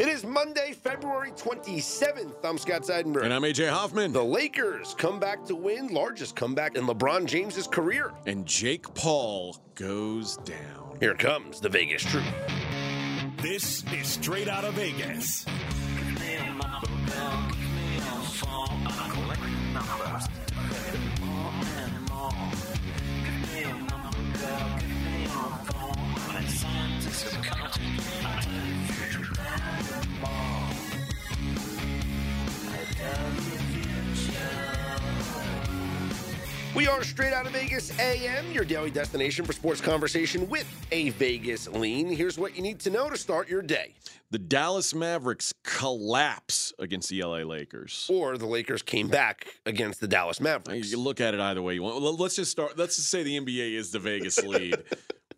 It is Monday, February 27th. I'm Scott Seidenberg. And I'm AJ Hoffman. The Lakers come back to win, largest comeback in LeBron James's career. And Jake Paul goes down. Here comes the Vegas Truth. This is straight out of Vegas. We are straight out of Vegas AM, your daily destination for sports conversation with a Vegas lean. Here's what you need to know to start your day. The Dallas Mavericks collapse against the LA Lakers. Or the Lakers came back against the Dallas Mavericks. You can look at it either way you want. Let's just start. Let's just say the NBA is the Vegas lead.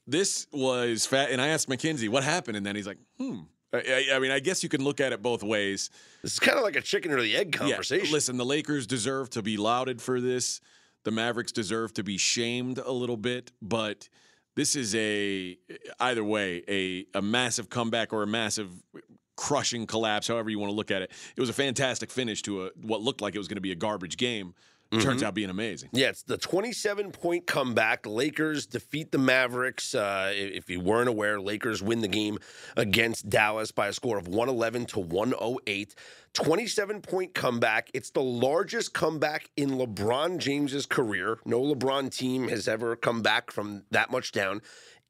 this was fat, and I asked Mackenzie what happened, and then he's like, "Hmm." I, I- mean, I guess you can look at it both ways. This is kind of like a chicken or the egg Yeah, conversation. listen, the Lakers deserve to be lauded for this. The Mavericks deserve to be shamed a little bit, but this is a either way a a massive comeback or a massive crushing collapse, however you want to look at it. It was a fantastic finish to a what looked like it was going to be a garbage game. Turns out being amazing. Yeah, it's the 27 point comeback. Lakers defeat the Mavericks. Uh, if you weren't aware, Lakers win the game against Dallas by a score of 111 to 108. 27 point comeback. It's the largest comeback in LeBron James's career. No LeBron team has ever come back from that much down.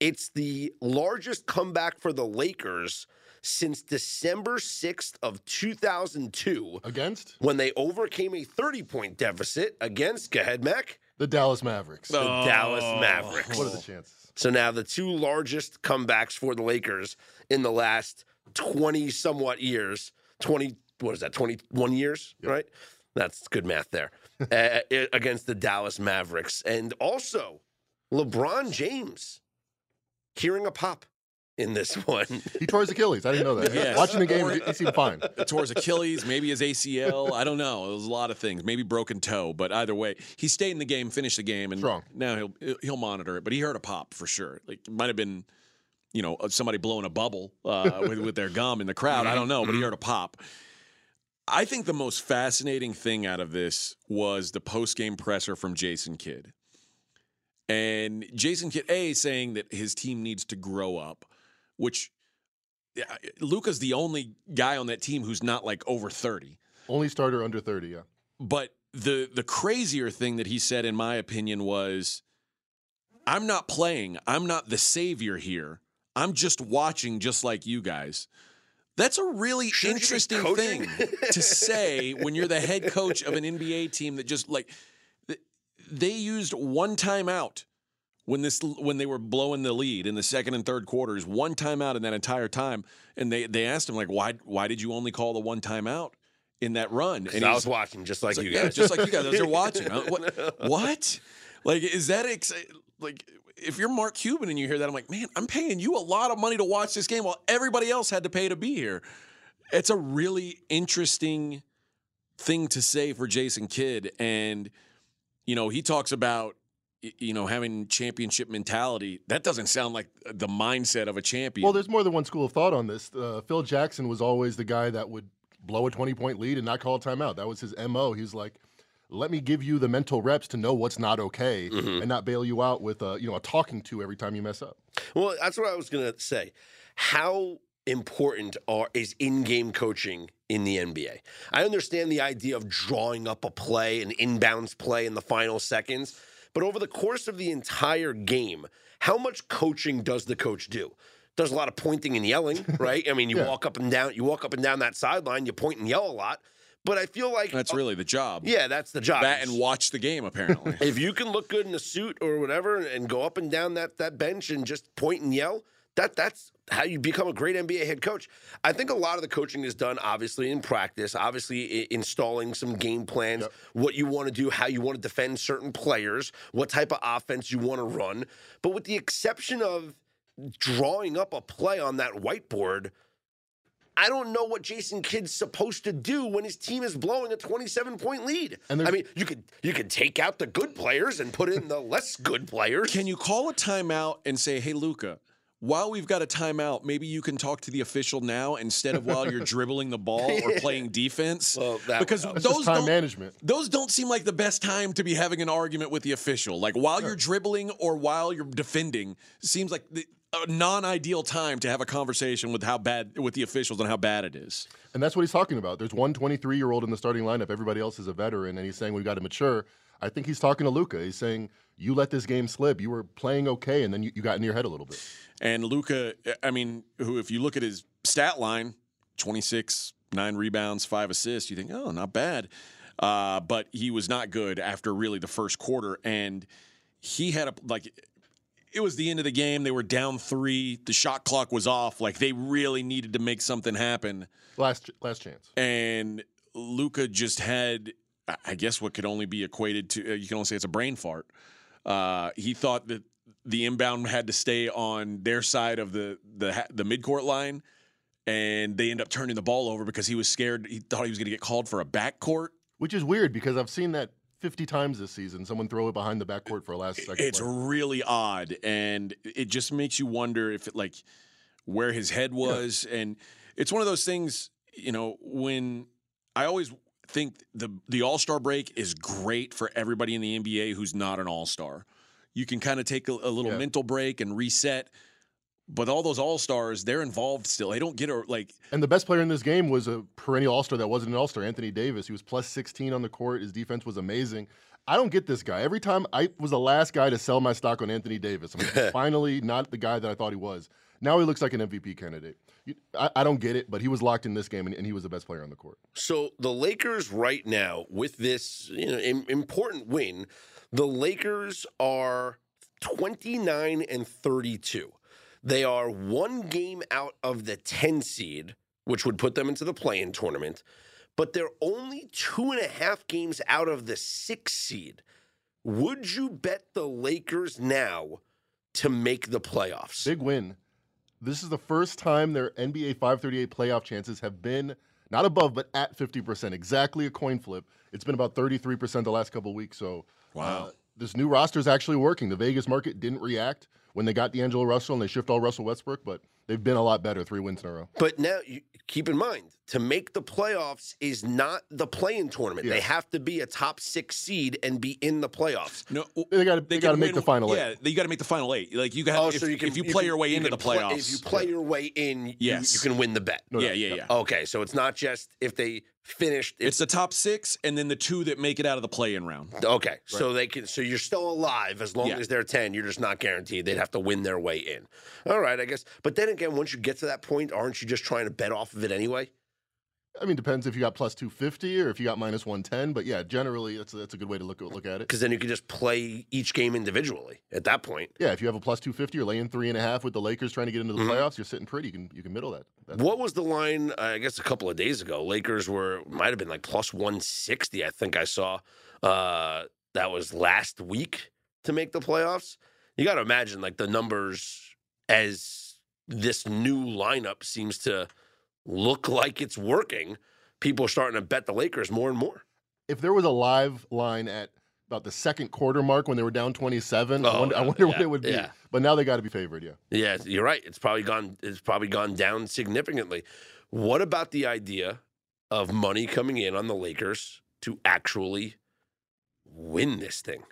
It's the largest comeback for the Lakers since December 6th of 2002 Against when they overcame a 30 point deficit against, go ahead, Mac, the Dallas Mavericks. the Dallas Mavericks. What are the chances? So now the two largest comebacks for the Lakers in the last 20 somewhat years, 20, what is that, 21 years, right? That's good math there, uh, against the Dallas Mavericks. And also, LeBron James hearing a pop in this one. He tore his Achilles. I didn't know that. Yes. Watching the game, he- he seemed fine. tore his Achilles, maybe his ACL. I don't know. It was a lot of things. Maybe broken toe, but either way, he stayed in the game, finished the game, and Strong. now he'll he'll monitor it. But he heard a pop for sure. Like it might have been, you know, somebody blowing a bubble uh, with with their gum in the crowd. I don't know, but he heard a pop. I think the most fascinating thing out of this was the post game presser from Jason Kidd. And Jason Kidd, A, saying that his team needs to grow up, which yeah, Luka's the only guy on that team who's not like over 30. Only starter under 30, yeah. But the the crazier thing that he said, in my opinion, was I'm not playing. I'm not the savior here. I'm just watching just like you guys. That's a really Shouldn't you be interesting thing to say when you're the head coach of an NBA team that just like they used one timeout when this when they were blowing the lead in the second and third quarters, one timeout in that entire time, and they they asked him like why why did you only call the one timeout in that run? And I was watching just like you like, yeah, guys. just like you guys. Those are watching. What? what? Like, is that ex- like? If you're Mark Cuban and you hear that, I'm like, man, I'm paying you a lot of money to watch this game while everybody else had to pay to be here. It's a really interesting thing to say for Jason Kidd, and you know, he talks about you know having championship mentality. That doesn't sound like the mindset of a champion. Well, there's more than one school of thought on this. Uh, Phil Jackson was always the guy that would blow a 20 point lead and not call a timeout. That was his MO. He's like, let me give you the mental reps to know what's not okay and not bail you out with a, you know, a talking to every time you mess up. Well, that's what I was going to say. How important are is in-game coaching in the NBA? I understand the idea of drawing up a play, an inbounds play in the final seconds, but over the course of the entire game, how much coaching does the coach do? Does a lot of pointing and yelling, right? I mean, you Yeah. walk up and down, you walk up and down that sideline, you point and yell a lot, but I feel like that's really the job. yeah, that's the job. That and watch the game. Apparently, if you can look good in a suit or whatever and go up and down that that bench and just point and yell, that that's how you become a great NBA head coach. I think a lot of the coaching is done obviously in practice, obviously I- installing some game plans, what you want to do, how you want to defend certain players, what type of offense you want to run. But with the exception of drawing up a play on that whiteboard, I don't know what Jason Kidd's supposed to do when his team is blowing a 27 point lead. I mean, you could you could take out the good players and put in the less good players. Can you call a timeout and say, "Hey, Luka, while we've got a timeout, maybe you can talk to the official now instead of while you're dribbling the ball or playing defense. Well, that because those time don't, management. those don't seem like the best time to be having an argument with the official. Like while you're dribbling or while you're defending, seems like the, a non-ideal time to have a conversation with how bad with the officials and how bad it is. And that's what he's talking about. There's one 23 year old in the starting lineup. Everybody else is a veteran, and he's saying we've got to mature. I think he's talking to Luka. He's saying you let this game slip. You were playing okay, and then you, you got in your head a little bit. And Luka, I mean, who if you look at his stat line, 26, nine rebounds, five assists, you think, oh, not bad. Uh, but he was not good after really the first quarter, and he had a like. It was the end of the game. They were down three. The shot clock was off. Like they really needed to make something happen. Last last chance. and Luka just had, I- guess, what could only be equated to. uh, You can only say it's a brain fart. Uh, he thought that the inbound had to stay on their side of the the the midcourt line, and they end up turning the ball over because he was scared. He thought he was going to get called for a backcourt. Which is weird because I've seen that 50 times this season. Someone throw it behind the backcourt for a last second. It's play. really odd, and it just makes you wonder if it like where his head was, and it's one of those things. You know, when I always think the the All Star break is great for everybody in the NBA who's not an All Star. You can kind of take a, a little Yeah. mental break and reset. But all those All Stars, they're involved still. They don't get a like. And the best player in this game was a perennial All Star that wasn't an All Star, Anthony Davis. He was plus 16 on the court. His defense was amazing. I don't get this guy. Every time I was the last guy to sell my stock on Anthony Davis. I'm finally not the guy that I thought he was. Now he looks like an MVP candidate. I, I don't get it, but he was locked in this game and, and he was the best player on the court. So the Lakers right now with this you know im- important win, the Lakers are 29 and 32. They are one game out of the 10 seed, which would put them into the play-in tournament, but they're only two and a half games out of the six seed. Would you bet the Lakers now to make the playoffs? Big win. This is the first time their NBA 538 playoff chances have been not above, but at 50%. Exactly a coin flip. It's been about 33% the last couple of weeks. So, Wow. uh, this new roster is actually working. The Vegas market didn't react when they got D'Angelo Russell and they shift all Russell Westbrook, but they've been a lot better. Three wins in a row. But now, you, keep in mind, to make the playoffs is not the play-in tournament. They have to be a top six seed and be in the playoffs. No, They got to they can got to make win- the final eight. Yeah, eight. you got to make the final eight. Like you got Oh, if, so you can if you play can- your way you into can the play- playoffs. if you play your way in, Yes. you, can win the bet. No yeah, doubt. yeah, yeah. Okay, so it's not just if they finished. It's the top six, and then the two that make it out of the play-in round. okay, so they can. So you're still alive as long Yeah. as they're ten. You're just not guaranteed. They'd have to win their way in. All right, I guess. But then again, once you get to that point, aren't you just trying to bet off of it anyway? I mean, depends if you got plus 250 or if you got minus 110. But yeah, generally, that's, that's a good way to look, look at it. Because then you can just play each game individually at that point. Yeah, if you have a plus 250, you're laying three and a half with the Lakers trying to get into the Mhm. playoffs, you're sitting pretty. You can, you can middle that. That's What was the line? I guess a couple of days ago, Lakers were might have been like plus one sixty. I think I saw uh, that was last week to make the playoffs. You got to imagine like the numbers as this new lineup seems to look like it's working. People are starting to bet the Lakers more and more. if there was a live line at about the second quarter mark when they were down 27, I Oh, wonder, I no, wonder what it would be. yeah. But now they got to be favored, yeah. Yeah, you're right. It's probably gone. It's probably gone down significantly. What about the idea of money coming in on the Lakers to actually win this thing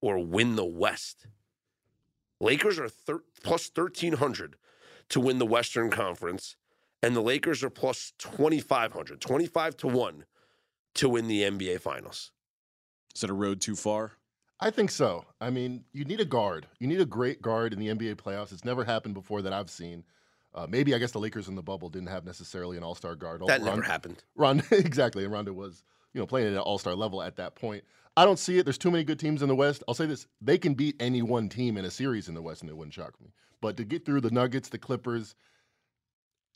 or win the West? Lakers are thir- plus thirteen hundred to win the Western Conference, and the Lakers are plus 2,500, 25 to one to win the NBA Finals. Is that a road too far? I think so. I mean, you need a guard. You need a great guard in the NBA playoffs. It's never happened before that I've seen. Uh, maybe I guess the Lakers in the bubble didn't have necessarily an all-star guard. That Ron- never happened. Ron, exactly. And Rondo was, you know, playing at an all-star level at that point. I don't see it. There's too many good teams in the West. I'll say this: they can beat any one team in a series in the West, and it wouldn't shock me. But to get through the Nuggets, the Clippers,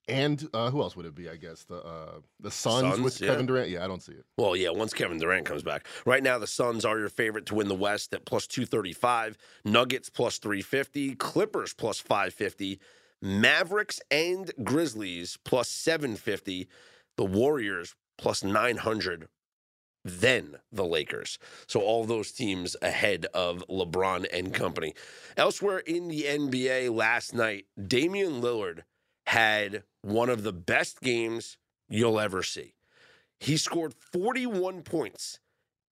and uh, who else would it be? I guess the uh, the Suns, Suns, with yeah. Kevin Durant. Yeah, I don't see it. Well, yeah, once Kevin Durant comes back. Right now, the Suns are your favorite to win the West at plus 235, Nuggets plus 350, Clippers plus 550, Mavericks and Grizzlies plus 750, the Warriors plus 900 then the Lakers. So all those teams ahead of LeBron and company. Elsewhere in the NBA last night, Damian Lillard had one of the best games you'll ever see. He scored 41 points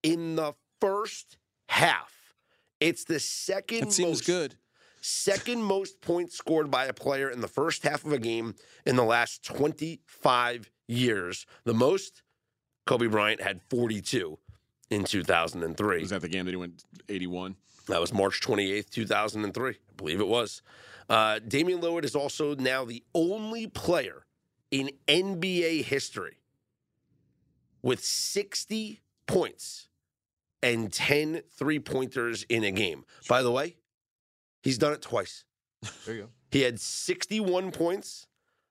in the first half. It's the second That seems most good. second most points scored by a player in the first half of a game in the last 25 years. The most, Kobe Bryant had 42 in 2003. Was that the game that he went 81? That was March 28th, 2003. I believe it was. Uh, Damian Lillard is also now the only player in NBA history with 60 points and 10 three pointers in a game. By the way, he's done it twice. There you go. He had 61 points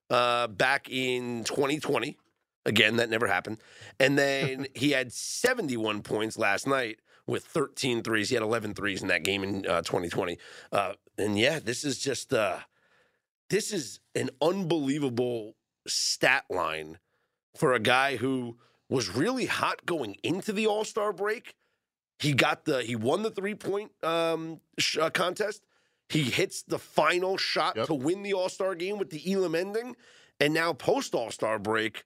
uh, back in 2020. Again, that never happened. And then he had 71 points last night with 13 threes. He had 11 threes in that game in uh, 2020. Uh, and yeah, this is just uh, this is an unbelievable stat line for a guy who was really hot going into the All Star break. He got the he won the three point um, sh- uh, contest. He hits the final shot Yep. to win the All Star game with the Elam ending, and now post All Star break,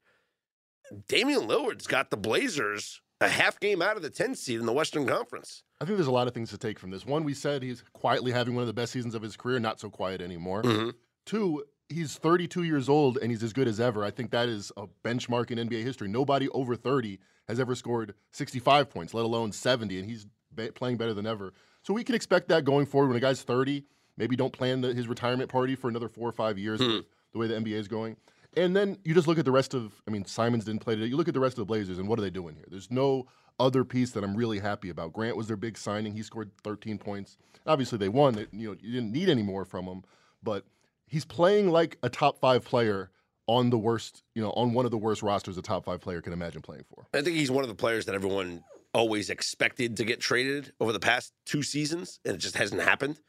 Damian Lillard's got the Blazers a half game out of the 10th seed in the Western Conference. I think there's a lot of things to take from this. One, we said he's quietly having one of the best seasons of his career, not so quiet anymore. Mhm. Two, he's 32 years old and he's as good as ever. I think that is a benchmark in NBA history. Nobody over 30 has ever scored 65 points, let alone 70, and he's ba- playing better than ever. So we can expect that going forward. When a guy's 30, maybe don't plan the, his retirement party for another four or five years with the way the NBA is going. And then you just look at the rest of, I mean, Simons didn't play today. You look at the rest of the Blazers and what are they doing here? There's no other piece that I'm really happy about. Grant was their big signing. He scored 13 points. Obviously, they won. They, you know, you didn't need any more from him, but he's playing like a top five player on the worst, you know, on one of the worst rosters a top five player can imagine playing for. I think he's one of the players that everyone always expected to get traded over the past two seasons, and it just hasn't happened.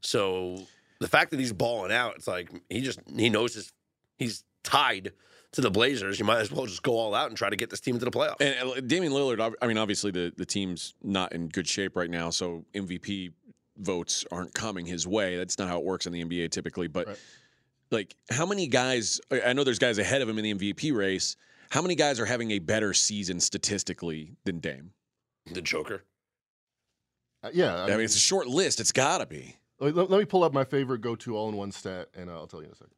So the fact that he's balling out, it's like he just he knows his he's tied to the Blazers. You might as well just go all out and try to get this team into the playoffs. And uh, Damian Lillard, I mean, obviously the, the team's not in good shape right now, so MVP votes aren't coming his way. That's not how it works in the NBA typically. But Right. like, how many guys? I I know there's guys ahead of him in the MVP race. How many guys are having a better season statistically than Dame? the Joker. Uh, yeah, I, mean, it's a short list. It's got to be. let, let me pull up my favorite go-to all-in-one stat, and uh, I'll tell you in a second.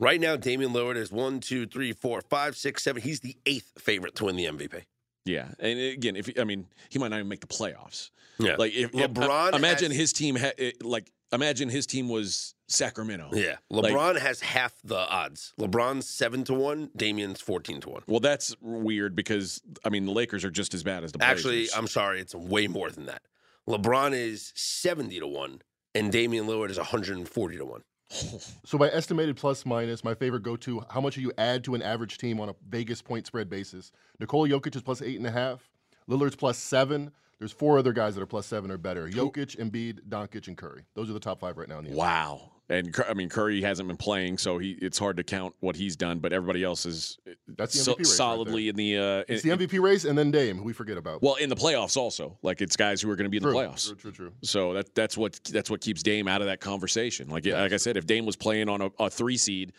Right now, Damian Lillard is one, two, three, four, five, six, seven. He's the eighth favorite to win the MVP. Yeah, and again, if I mean, he might not even make the playoffs. Yeah. Like if LeBron imagine has- his team, ha- eh, like imagine his team was Sacramento. Yeah. Like- LeBron has half the odds. LeBron's seven to one, Damian's 14 to one. Well, that's weird because I mean the Lakers are just as bad as the Blazers. Actually, I'm sorry, it's way more than that. LeBron is 70 to 1, and Damian Lillard is 140 to 1. So by estimated plus minus, my favorite go-to, how much do you add to an average team on a Vegas point spread basis? Nikola Jokic is plus eight and a half. Lillard's plus seven. There's four other guys that are plus seven or better. Jokic, Embiid, Doncic, and Curry. Those are the top five right now in the NBA. Wow. And I mean Curry hasn't been playing, so he it's hard to count what he's done. But everybody else is That's the so- MVP race right solidly in the. Uh, It's in- the MVP race and then Dame, who we forget about. well, in the playoffs also. Like it's guys who are going to be in true, the playoffs. True, true, true. So that that's what that's what keeps Dame out of that conversation. Like like I said, if Dame was playing on a, a three seed,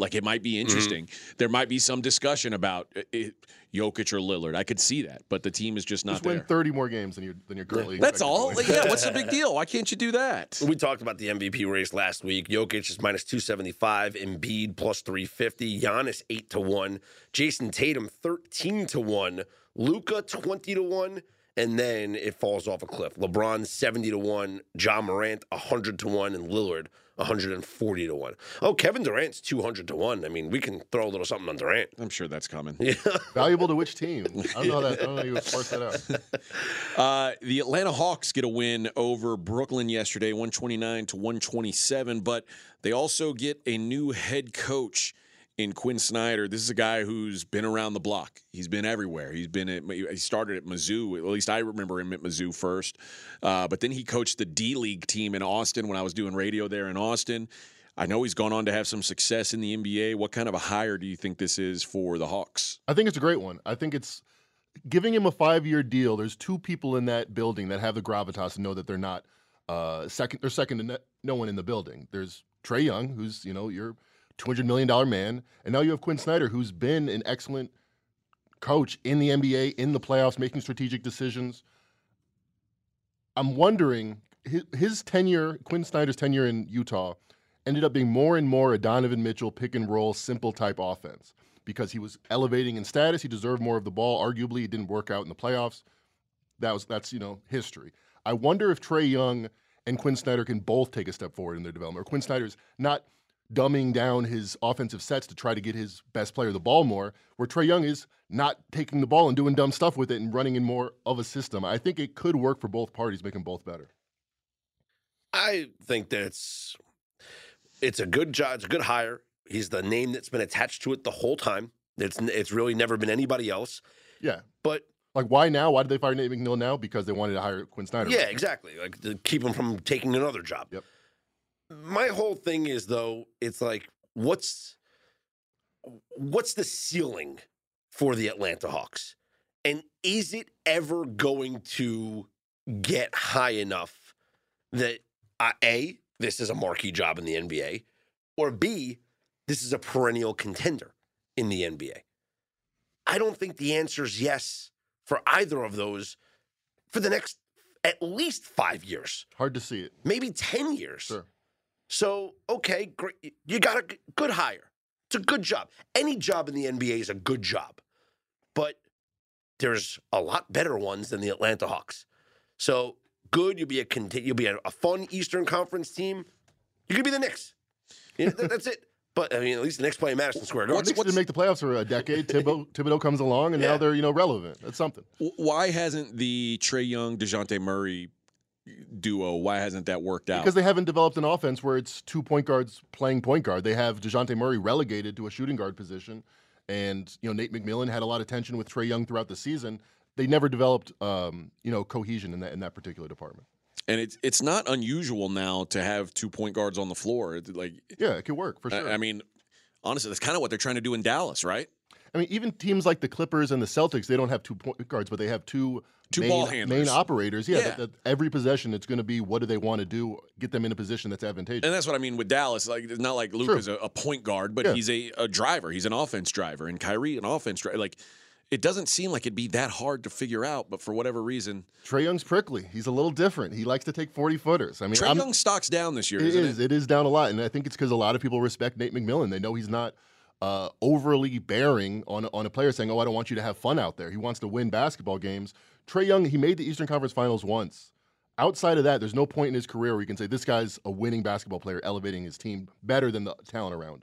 like it might be Mm-hmm. interesting. There might be some discussion about uh, it, Jokic or Lillard. I could see that, but the team is just not Just win there. 30 more games than you're, than you're currently That's all. Like, yeah, what's the big deal? Why can't you do that? We talked about the MVP race last week. Jokic is minus 275, Embiid plus 350, Giannis 8 to 1, Jayson Tatum 13 to 1, Luka 20 to 1, and then it falls off a cliff. LeBron 70 to 1, Ja Morant 100 to 1, and Lillard 140 to 1. Oh, Kevin Durant's 200 to 1. I mean, we can throw a little something on Durant. I'm sure that's coming. Yeah. Valuable to which team? I don't know that. I don't know you would parse that out. Uh, the Atlanta Hawks get a win over Brooklyn yesterday, 129 to 127, but they also get a new head coach in Quin Snyder. This is a guy who's been around the block. He's been everywhere. He's been at, he started at Mizzou. At least I remember him at Mizzou first. Uh, but then he coached the D League team in Austin when I was doing radio there in Austin. I know he's gone on to have some success in the NBA. What kind of a hire do you think this is for the Hawks? I think it's a great one. I think it's giving him a five year deal, there's two people in that building that have the gravitas and know that they're not uh, second. They're second to no one in the building. There's Trae Young, who's you know your 200 million dollar man, and now you have Quin Snyder, who's been an excellent coach in the NBA in the playoffs, making strategic decisions. I'm wondering his, his tenure, Quin Snyder's tenure in Utah, ended up being more and more a Donovan Mitchell pick and roll, simple type offense because he was elevating in status. He deserved more of the ball. Arguably, it didn't work out in the playoffs. That was that's you know history. I wonder if Trae Young and Quin Snyder can both take a step forward in their development. Or Quin Snyder's not dumbing down his offensive sets to try to get his best player the ball more, where Trae Young is not taking the ball and doing dumb stuff with it and running in more of a system. I think it could work for both parties, make them both better. I think that's it's a good job. It's a good hire. He's the name that's been attached to it the whole time. It's it's really never been anybody else. Yeah. But Like, why now? Why did they fire Nate McMillan now? Because they wanted to hire Quin Snyder. yeah, exactly. Like to keep him from taking another job. Yep. My whole thing is though, it's like what's what's the ceiling for the Atlanta Hawks? And is it ever going to get high enough that uh, A, this is a marquee job in the NBA, or B, this is a perennial contender in the NBA? I don't think the answer is yes for either of those for the next at least five years, Hard to see it. maybe 10 years. Sure. So, okay, great. You got a good hire. It's a good job. Any job in the NBA is a good job. But there's a lot better ones than the Atlanta Hawks. So, good, you'll be a conti- you'll be a, a fun Eastern Conference team. You could be the Knicks. You know, that- that's it. But I mean, at least the Knicks play in Madison Square The Garden. Knicks didn't make the playoffs for a decade. Thibodeau, Thibodeau comes along, and Yeah. now they're you know relevant. That's something. Why hasn't the Trae Young Dejounte Murray duo? Why hasn't that worked out? Because they haven't developed an offense where it's two point guards playing point guard. They have Dejounte Murray relegated to a shooting guard position, and you know Nate McMillan had a lot of tension with Trae Young throughout the season. They never developed um, you know cohesion in that in that particular department. and it's it's not unusual now to have two point guards on the floor. It's Like, Yeah, it could work for I- sure. I, mean, honestly, that's kind of what they're trying to do in Dallas, right? I mean, even teams like the Clippers and the Celtics, they don't have two point guards, but they have two Two main, ball handlers, main operators. Yeah, Yeah. That, that every possession, it's going to be what do they want to do? Get them in a position that's advantageous. And that's what I mean with Dallas. Like, it's not like Luke True. is a, a point guard, but Yeah. he's a, a driver. He's an offense driver, and Kyrie an offense driver. Like, it doesn't seem like it'd be that hard to figure out, but for whatever reason, Trae Young's prickly. He's a little different. He likes to take forty footers. I mean, Trae I'm, Young stocks down this year. It is. It is down a lot, and I think it's because a lot of people respect Nate McMillan. They know he's not uh, overly bearing on on a player saying, "Oh, I don't want you to have fun out there." He wants to win basketball games. Trae Young, he made the Eastern Conference Finals once. Outside of that, there's no point in his career where you can say this guy's a winning basketball player, elevating his team better than the talent around him.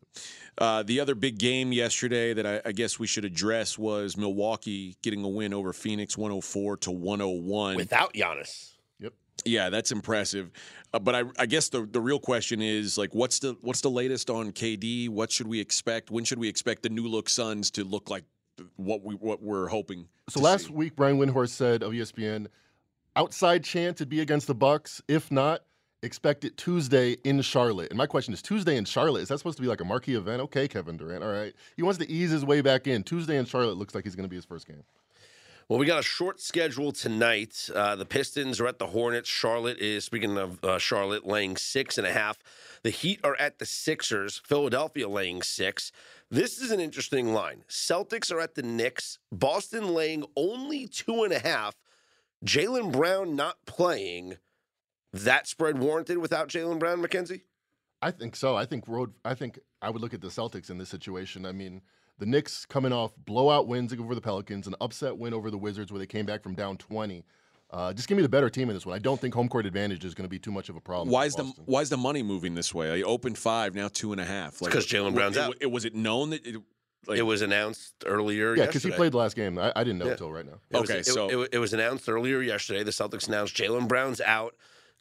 Uh, the other big game yesterday that I, I guess we should address was Milwaukee getting a win over Phoenix, 104 to 101. Without Giannis. Yep. Yeah, that's impressive. Uh, but I, I guess the the real question is like, what's the what's the latest on KD? What should we expect? When should we expect the new look Suns to look like what we what we're hoping? So to last see? week, Brian Windhorst said of ESPN, outside chance it'd be against the Bucks. If not, expect it Tuesday in Charlotte. And my question is, Tuesday in Charlotte is that supposed to be like a marquee event? Okay, Kevin Durant. All right, he wants to ease his way back in. Tuesday in Charlotte looks like he's going to be his first game. Well, we got a short schedule tonight. Uh, the Pistons are at the Hornets. Charlotte is, speaking of uh, Charlotte, laying six and a half. The Heat are at the Sixers. Philadelphia laying six. This is an interesting line. Celtics are at the Knicks. Boston laying only two and a half. Jaylen Brown not playing. That spread warranted without Jaylen Brown, Mackenzie? I think so. I think road. I think I would look at the Celtics in this situation. I mean, the Knicks coming off blowout wins over the Pelicans, an upset win over the Wizards where they came back from down twenty. Uh, just give me the better team in this one. I don't think home court advantage is going to be too much of a problem. Why is the why is the money moving this way? I opened five, now two and a half. Like 'cause Jaylen Brown's it, out. It, was it known that it, like It was announced earlier Yeah, because he played the last game. I, I didn't know Yeah. until right now. It Okay, it, so- it, it was announced earlier yesterday. The Celtics announced Jaylen Brown's out.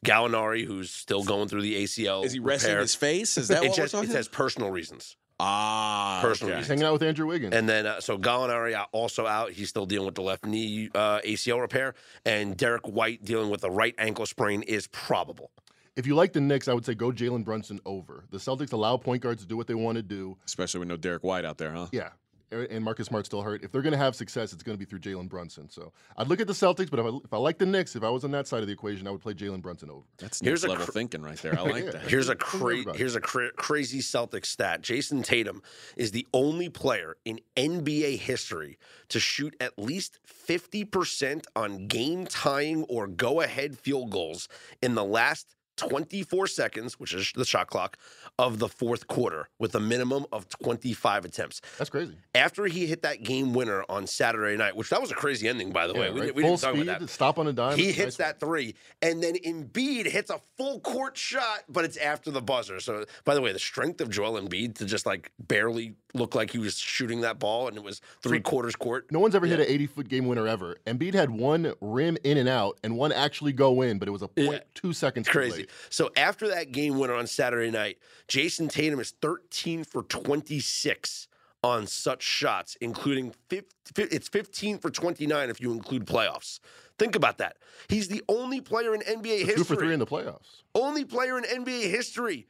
Gallinari, who's still going through the ACL. is he resting repair. his face? Is that It what just we're it talking? says personal reasons. Ah, personal okay. He's hanging out with Andrew Wiggins. And then, uh, so Gallinari out- also out. He's still dealing with the left knee uh, ACL repair. And Derrick White dealing with the right ankle sprain is probable. if you like the Knicks, I would say go Jalen Brunson over. The Celtics allow point guards to do what they want to do. Especially with no Derrick White out there, huh? Yeah. And Marcus Smart still hurt. If they're going to have success, it's going to be through Jalen Brunson. So I'd look at the Celtics, but if I, if I like the Knicks, if I was on that side of the equation, I would play Jalen Brunson over. That's Here's next a level cr- thinking right there. I like Yeah. that. Here's a From cra- here's a cra- crazy Celtic stat. Jayson Tatum is the only player in NBA history to shoot at least 50% on game tying or go ahead field goals in the last 24 seconds, which is the shot clock of the fourth quarter with a minimum of 25 attempts. That's crazy. After he hit that game winner on Saturday night, which that was a crazy ending by the way. Yeah, We, right? didn't- we Full didn't talk speed, about that. stop on a dime. He Nice hits one. that three, and then Embiid hits a full court shot, but it's after the buzzer. So, by the way, the strength of Joel Embiid to just like barely look like he was shooting that ball, and it was three quarters court. No one's ever hit an 80 foot game winner ever. Embiid had one rim in and out and one actually go in, but it was a point two seconds crazy. So after that game winner on Saturday night, Jayson Tatum is 13 for 26 on such shots, including 50, it's 15 for 29 if you include playoffs. Think about that. He's the only player in NBA history. Two for three in the playoffs. Only player in NBA history,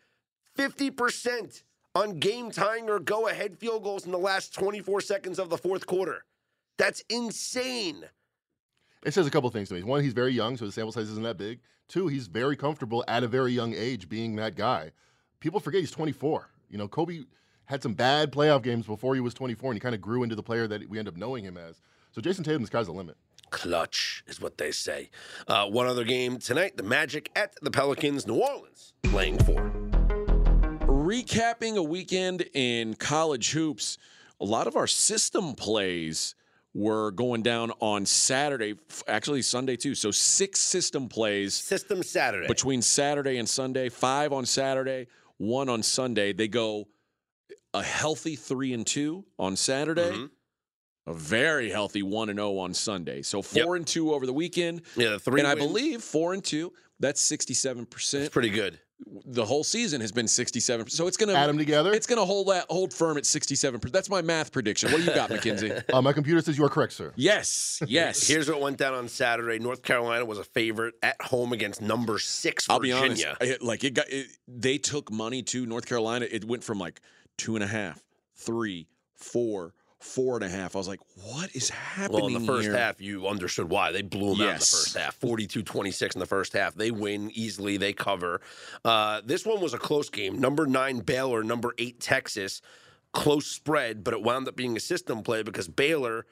50% on game tying or go ahead field goals in the last 24 seconds of the fourth quarter. That's insane. It says a couple things to me. One, he's very young, so the sample size isn't that big. Two, he's very comfortable at a very young age being that guy. People forget he's 24. You know, Kobe had some bad playoff games before he was 24, and he kind of grew into the player that we end up knowing him as. So Jayson Tatum, the sky's the limit. Clutch is what they say. Uh, one other game tonight the Magic at the Pelicans, New Orleans, playing four. Recapping a weekend in college hoops, a lot of our system plays were going down on Saturday, actually Sunday too. So six system plays System Saturday. between Saturday and Sunday, five on Saturday, one on Sunday. They go a healthy three and two on Saturday, Mhm. a very healthy one and zero on Sunday. So four and two over the weekend, Yeah, the three. and I believe four and two. That's sixty-seven percent. pretty good. The whole season has been sixty-seven. So it's gonna Add them together. it's gonna hold that hold firm at sixty-seven percent. That's my math prediction. What do you got, Mackenzie? Uh, my computer says you are correct, sir. Yes, yes. Here's what went down on Saturday. North Carolina was a favorite at home against number six I'll be Virginia. honest. I- like it got, it, they took money to North Carolina. It went from like two and a half, three, four, four and a half. I was like, what is happening Well, in the first here? half, you understood why. They blew them out in the first half. 42 26 in the first half. They win easily. They cover. Uh, this one was a close game. Number nine, Baylor. Number eight, Texas. Close spread, but it wound up being a system play because Baylor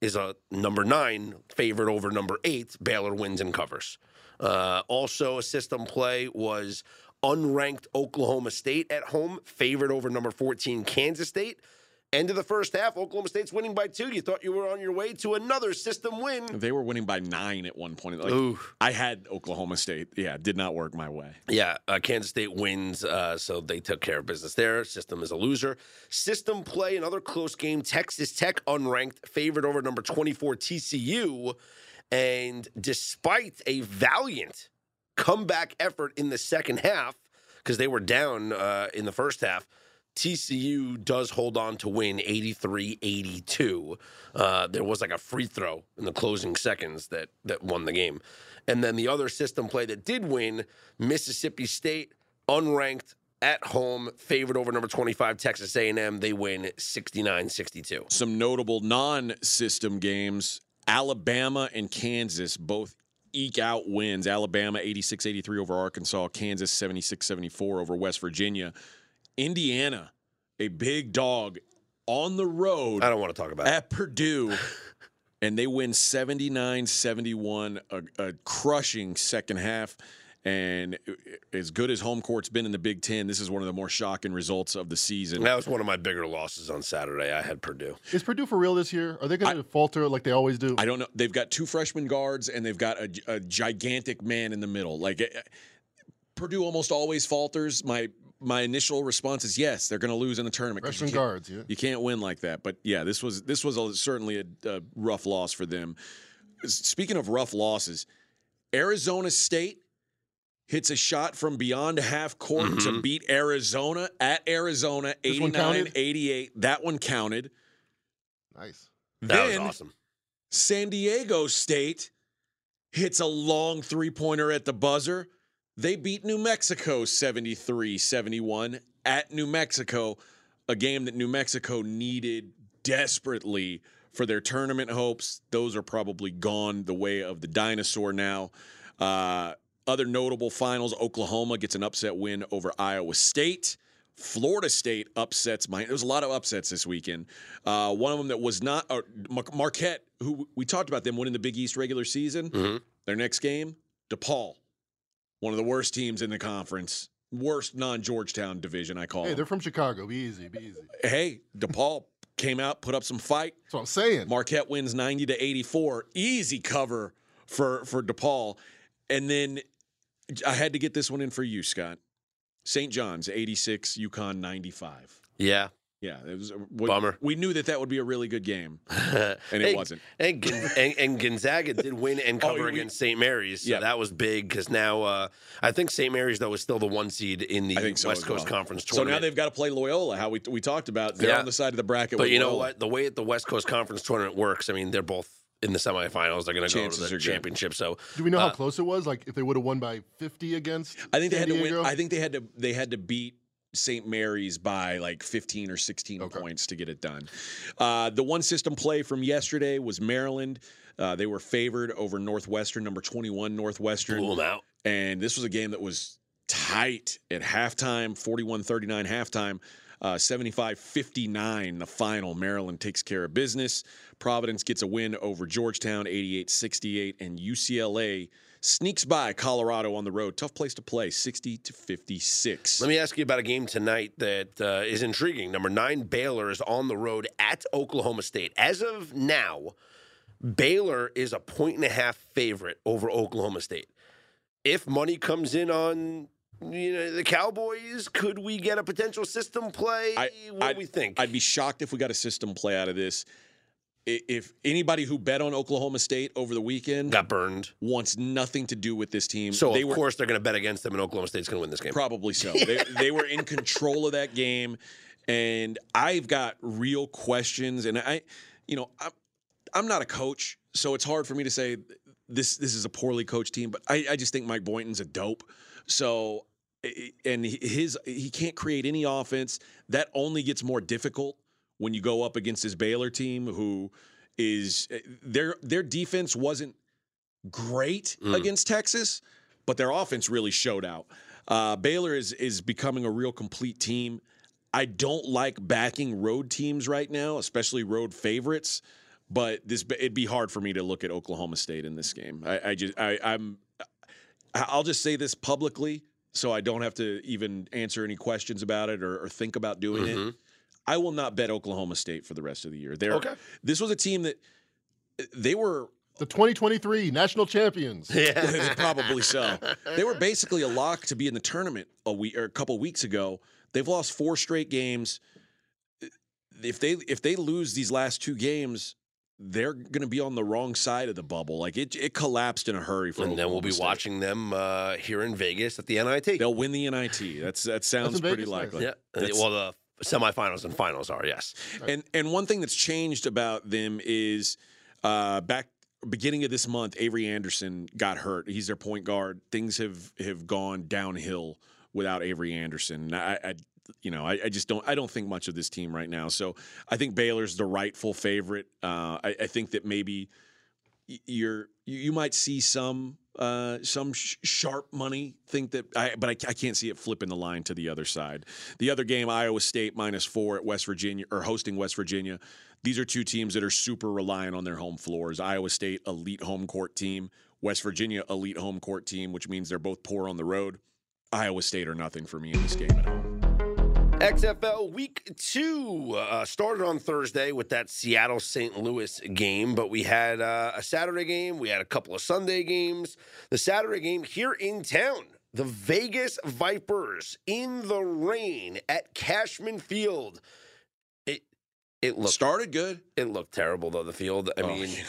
is a number nine favorite over number eight. Baylor wins and covers. Uh, also, a system play was unranked Oklahoma State at home, favored over number 14 Kansas State. End of the first half, Oklahoma State's winning by two. You thought you were on your way to another system win. They were winning by nine at one point. Like, Ooh. I had Oklahoma State. Yeah, did not work my way. Yeah, uh, Kansas State wins, uh, so they took care of business there. System is a loser. System play, another close game. Texas Tech unranked, favored over number 24 TCU. And despite a valiant comeback effort in the second half, because they were down uh, in the first half, TCU does hold on to win 83 82. Uh, there was like a free throw in the closing seconds that, that won the game. And then the other system play that did win, Mississippi State, unranked at home, favored over number 25 Texas A&M. They win 69-62. Some notable non-system games: Alabama and Kansas both eke out wins. Alabama 86-83 over Arkansas. Kansas 76-74 over West Virginia. Indiana, a big dog on the road I don't want to talk about it. at Purdue, and they win 79 71, a, a crushing second half. And as good as home court's been in the Big Ten, this is one of the more shocking results of the season. That was one of my bigger losses on Saturday. I had Purdue. Is Purdue for real this year? Are they going to falter like they always do? I don't know. They've got two freshman guards, and they've got a, a gigantic man in the middle. Like eh, Purdue almost always falters. My my initial response is yes, they're going to lose in the tournament. 'cause you can't- guards, yeah. You can't win like that. But yeah, this was this was a, certainly a, a rough loss for them. Speaking of rough losses, Arizona State hits a shot from beyond half court to mm-hmm. beat Arizona at Arizona This one 89 counted? 88. That one counted. Nice. That then was awesome. San Diego State hits a long three pointer at the buzzer. They beat New Mexico 73 71 at New Mexico, a game that New Mexico needed desperately for their tournament hopes. Those are probably gone the way of the dinosaur now. Uh, other notable finals Oklahoma gets an upset win over Iowa State. Florida State upsets my. There was a lot of upsets this weekend. Uh, one of them that was not uh, Mar- Marquette, who we talked about them winning the Big East regular season. Mhm. Their next game, DePaul, one of the worst teams in the conference, worst non-Georgetown division. I call Hey, them. they're from Chicago. Be easy. Be easy. Hey, DePaul came out, put up some fight. That's what I'm saying. Marquette wins 90 to 84. Easy cover for for DePaul. And then I had to get this one in for you, Scott. St. John's 86, UConn 95. Yeah. Yeah, it was a we, Bummer. We knew that that would be a really good game, and it Hey, wasn't. And, and, and Gonzaga did win and cover we- against St. Mary's, so Yeah. that was big because now uh, I think St. Mary's though is still the one seed in the I so West Coast well. Conference tournament. So now they've got to play Loyola. How we we talked about, they're Yeah. on the side of the bracket. but with you know Loyola. what? The way that the West Coast Conference tournament works, I mean, they're both in the semifinals. They're going to go to Chances the are good. championship. So Do we know Uh, how close it was? Like if they would have won by 50 against I think they San had to win. I think they had to they had to beat St. Mary's by like 15 or 16 Okay. points to get it done. Uh, the one system play from yesterday was Maryland. Uh, they were favored over Northwestern, number 21 Northwestern. blew them out. And this was a game that was tight at halftime, 41 39 halftime. Uh, 75 59, the final. Maryland takes care of business. Providence gets a win over Georgetown, 88 68. And UCLA sneaks by Colorado on the road. Tough place to play, 60 to 56. Let me ask you about a game tonight that uh, is intriguing. Number nine, Baylor is on the road at Oklahoma State. As of now, Baylor is a point and a half favorite over Oklahoma State. If money comes in on you know the Cowboys, could we get a potential system play? I- what do we think? I'd be shocked if we got a system play out of this. If anybody who bet on Oklahoma State over the weekend got burned. wants nothing to do with this team, So they of were course they're going to bet against them, and Oklahoma State's going to win this game. Probably so. They, they were in control of that game, and I've got real questions. And I, you know, I'm I'm not a coach, so it's hard for me to say this this is a poorly coached team. But I, I just think Mike Boynton's a dope. So, and his he can't create any offense. That only gets more difficult when you go up against his Baylor team, who is their their defense wasn't great Mm. against Texas, but their offense really showed out. Uh, Baylor is is becoming a real complete team. I don't like backing road teams right now, especially road favorites. But this it'd be hard for me to look at Oklahoma State in this game. I, I just I, I'm I'll just say this publicly, so I don't have to even answer any questions about it or, or think about doing it. I will not bet Oklahoma State for the rest of the year. They're, Okay. This was a team that they were the 2023 national champions. Yeah, probably so. They were basically a lock to be in the tournament a week or a couple weeks ago. They've lost four straight games. If they if they lose these last two games, they're going to be on the wrong side of the bubble. Like it it collapsed in a hurry for. and then we'll be State. watching them uh, here in Vegas at the NIT. They'll win the NIT. That's that sounds in pretty Vegas? Likely. yeah, That's- well the semifinals and finals are yes. And and one thing that's changed about them is uh, back beginning of this month, Avery Anderson got hurt. He's their point guard. Things have have gone downhill without Avery Anderson. I, I you know, I, I just don't I don't think much of this team right now. So I think Baylor's the rightful favorite. Uh, I, I think that maybe you're you, you might see some uh, some sh- sharp money think that I but I, I can't see it flipping the line to the other side. The other game, Iowa State minus four at West Virginia or hosting West Virginia. These are two teams that are super reliant on their home floors. Iowa State, elite home court team. West Virginia, elite home court team, which means they're both poor on the road. Iowa State are nothing for me in this game at home. XFL Week Two uh, started on Thursday with that Seattle St. Louis game, but we had uh, a Saturday game. We had a couple of Sunday games. The Saturday game here in town, the Vegas Vipers in the rain at Cashman Field. It it looked Started good. it looked terrible though. The field. I Oh, mean, yeah.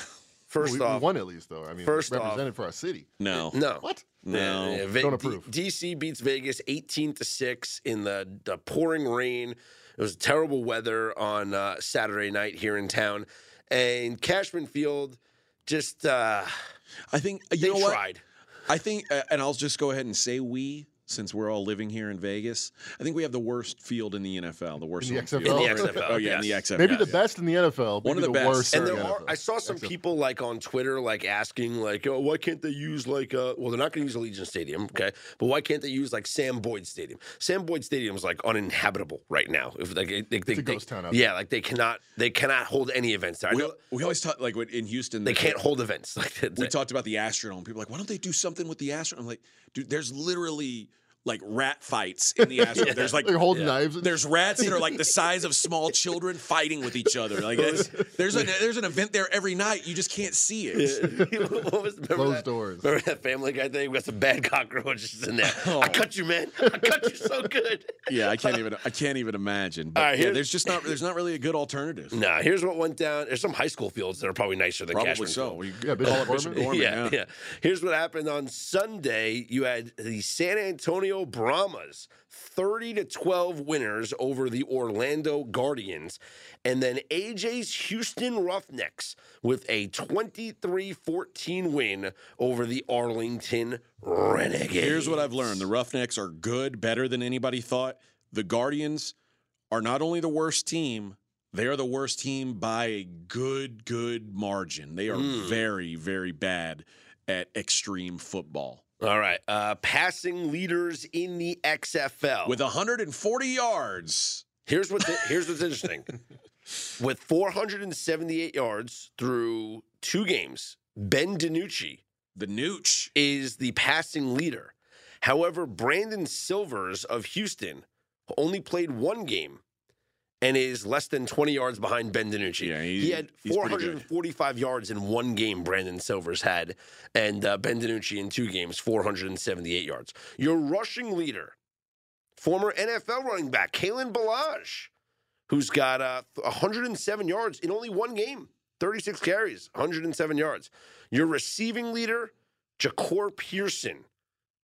First we, we off, won at least though. I mean, First off- represented for our city. No. no, What? No. Yeah, yeah, Ve- Don't D- approve. DC beats Vegas 18 to 6 in the, the pouring rain. It was terrible weather on uh, Saturday night here in town. And Cashman Field just uh, I think you they know what? tried. I think, uh, and I'll just go ahead and say we. Since we're all living here in Vegas. I think we have the worst field in the NFL. The worst In the home field. XFL? In the XFL, Oh yeah, in the XFL. Maybe the best in the NFL. One of maybe the best. worst. And in there the are, NFL. I saw some XFL. people like on Twitter like asking like, oh, why can't they use like, uh, well, they're not going to use Allegiant Stadium, okay, but why can't they use like Sam Boyd Stadium? Sam Boyd Stadium is like uninhabitable right now. If like they, they, they, a ghost town yeah, like they cannot they cannot hold any events there. We, know we always talk like in Houston. they the- can't hold events like that. We talked about the Astrodome. People are like, why don't they do something with the Astrodome? I'm like, dude, there's literally like rat fights in the Astrodome. There's like They're holding knives. there's rats that are like the size of small children fighting with each other. Like there's a there's an event there every night. You just can't see it. what was Closed that, doors. Remember that Family Guy thing? We got some bad cockroaches in there. Oh. I cut you, man. I cut you so good. Yeah, I can't even I can't even imagine. But All right, yeah, there's just not there's not really a good alternative. Nah, here's what went down. There's some high school fields that are probably nicer than Probably Cashman so. Field. We Yeah, Bishop call Gorman? Bishop Gorman. yeah, yeah. Here's what happened on Sunday. You had the San Antonio Brahmas, 30 to 12 winners over the Orlando Guardians, and then AJ's Houston Roughnecks with a 23-14 win over the Arlington Renegades. Here's what I've learned: the Roughnecks are good, better than anybody thought. The Guardians are not only the worst team, they are the worst team by a good, good margin. They are Mm. very, very bad at extreme football. All right, uh, passing leaders in the XFL. With 140 yards, Here's what's here's what's interesting. With 478 yards through two games, Ben DiNucci the Nooch. is the passing leader. However, Brandon Silvers of Houston only played one game and is less than 20 yards behind Ben DiNucci. Yeah, he- he had he's pretty good. 445 yards in one game, Brandon Silvers had, and uh, Ben DiNucci in two games, 478 yards. Your rushing leader, former NFL running back, Kalen Ballage, who's got uh, 107 yards in only one game, 36 carries, 107 yards. Your receiving leader, Jahcour Pearson,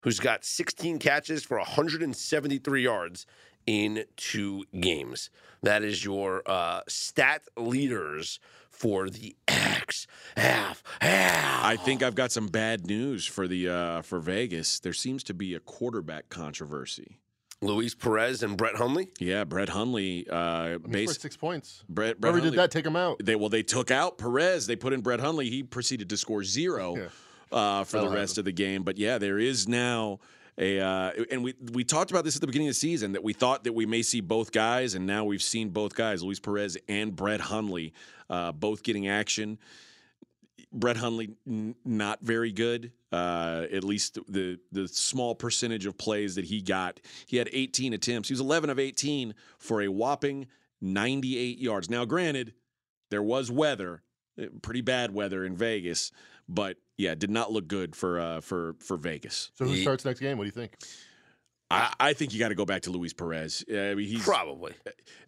who's got 16 catches for 173 yards in two games. That is your uh, stat leaders for the XFL. I think I've got some bad news for the uh, for Vegas. There seems to be a quarterback controversy. Luis Perez and Brett Hundley. Yeah, Brett Hundley. Uh, I base, six points. Brett, Brett Whoever Hundley, did that, take him out. They well, they took out Perez. They put in Brett Hundley. He proceeded to score zero uh, for the That'll rest happen. of the game. But yeah, there is now a uh, and we we talked about this at the beginning of the season that we thought that we may see both guys, and now we've seen both guys, Luis Perez and Brett Hundley, uh, both getting action. Brett Hundley n- not very good. Uh, at least the the small percentage of plays that he got. He had 18 attempts. He was 11 of 18 for a whopping 98 yards. Now, granted, there was weather, uh, pretty bad weather in Vegas, but yeah, did not look good for uh, for for Vegas. So who Ye- starts next game? What do you think? I, I think you got to go back to Luis Perez. Uh, I mean, he's. Probably.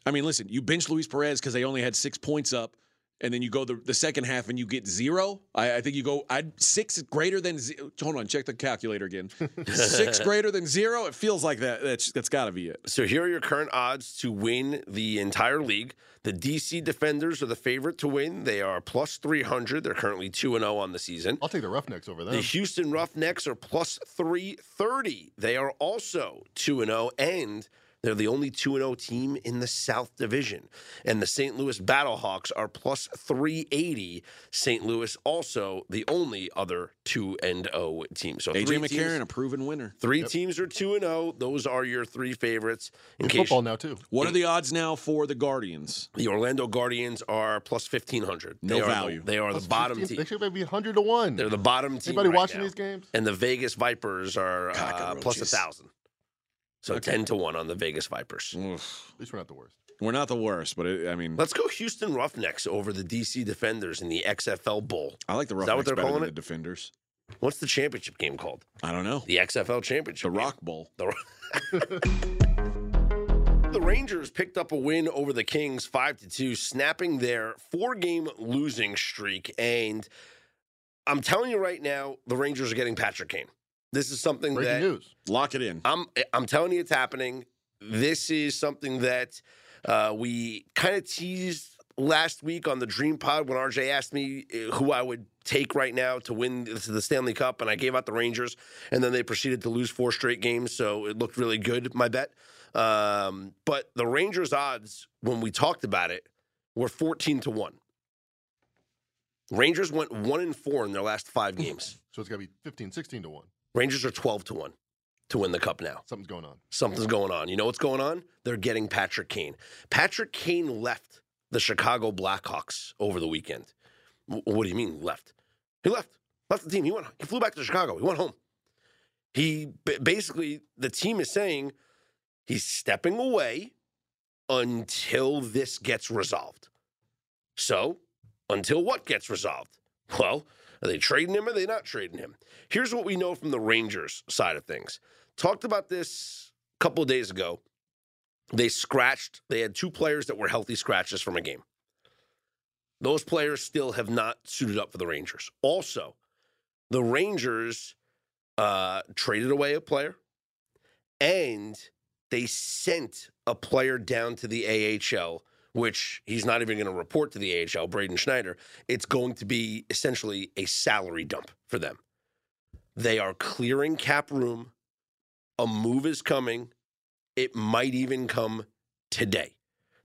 I mean, listen, you bench Luis Perez because they only had six points up, and then you go the, the second half and you get zero. I, I think you go. I'd six greater than. zero. Hold on, check the calculator again. six greater than zero. It feels like that. That's that's got to be it. So here are your current odds to win the entire league. The DC Defenders are the favorite to win. They are plus 300. They're currently 2 and 0 on the season. I'll take the Roughnecks over them. The. Houston Roughnecks are plus 330. They are also 2 and 0 and they're the only 2 0 team in the South Division. And the St. Louis Battlehawks are plus 380. St. Louis also the only other 2 0 team. So AJ McCarron, teams, a proven winner. Three yep. teams are 2 0. Those are your three favorites. In, case, football now, too. What are the odds now for the Guardians? The Orlando Guardians are plus 1,500. No they value. Are, they are plus the bottom 15, team. They should be 100 to 1. They're the bottom team. Anybody right watching now. these games? And the Vegas Vipers are uh, plus 1,000. So okay. 10 to 1 on the Vegas Vipers. Oof. At least we're not the worst. We're not the worst, but it, I mean. Let's go Houston Roughnecks over the DC Defenders in the XFL Bowl. I like the Roughnecks Is that what they're better calling than it? the Defenders. What's the championship game called? I don't know. The XFL Championship. The game. Rock Bowl. The, the Rangers picked up a win over the Kings 5 to 2, snapping their four game losing streak. And I'm telling you right now, the Rangers are getting Patrick Kane. This is something Breaking that news. Lock it in. I'm I'm telling you, it's happening. This is something that uh, we kind of teased last week on the Dream Pod when RJ asked me uh, who I would take right now to win the Stanley Cup, and I gave out the Rangers, and then they proceeded to lose four straight games, so it looked really good, my bet. Um, but the Rangers' odds, when we talked about it, were 14 to 1. Rangers went 1 and 4 in their last five games. So it's got to be 15, 16 to 1. Rangers are 12 to 1 to win the cup now. Something's going on. Something's going on. You know what's going on? They're getting Patrick Kane. Patrick Kane left the Chicago Blackhawks over the weekend. W- what do you mean left? He left. Left the team. He went. He flew back to Chicago. He went home. He b- basically the team is saying he's stepping away until this gets resolved. So, until what gets resolved? Well, are they trading him or are they not trading him? Here's what we know from the Rangers side of things. Talked about this a couple of days ago. They scratched, they had two players that were healthy scratches from a game. Those players still have not suited up for the Rangers. Also, the Rangers uh, traded away a player and they sent a player down to the AHL, which he's not even going to report to the AHL, Braden Schneider. It's going to be essentially a salary dump for them. They are clearing cap room. A move is coming. It might even come today.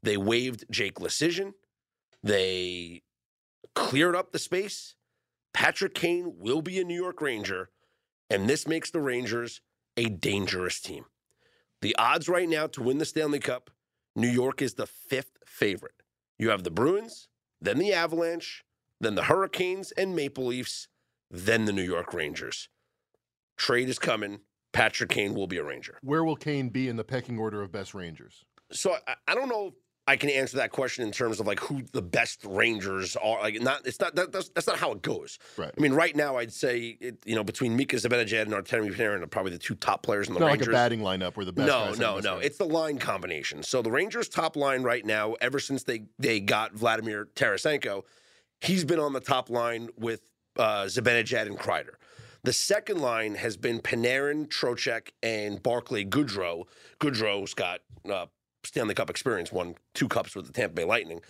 They waived Jake Leschyshyn. They cleared up the space. Patrick Kane will be a New York Ranger, and this makes the Rangers a dangerous team. The odds right now to win the Stanley Cup, New York is the fifth favorite. You have the Bruins, then the Avalanche, then the Hurricanes and Maple Leafs, then the New York Rangers. Trade is coming. Patrick Kane will be a Ranger. Where will Kane be in the pecking order of best Rangers? So I, I don't know I can answer that question in terms of like who the best Rangers are. Like not, it's not that, that's, that's not how it goes. Right. I mean, right now I'd say it, you know between Mika Zibanejad and Artemi Panarin are probably the two top players in the not Rangers. like a batting lineup where the best no, no, no. guys. It's the line combination. So the Rangers' top line right now, ever since they they got Vladimir Tarasenko, he's been on the top line with uh, Zibanejad and Kreider. The second line has been Panarin, Trocheck, and Barclay Goodrow. Goodrow's got uh, Stanley Cup experience, won two cups with the Tampa Bay Lightning.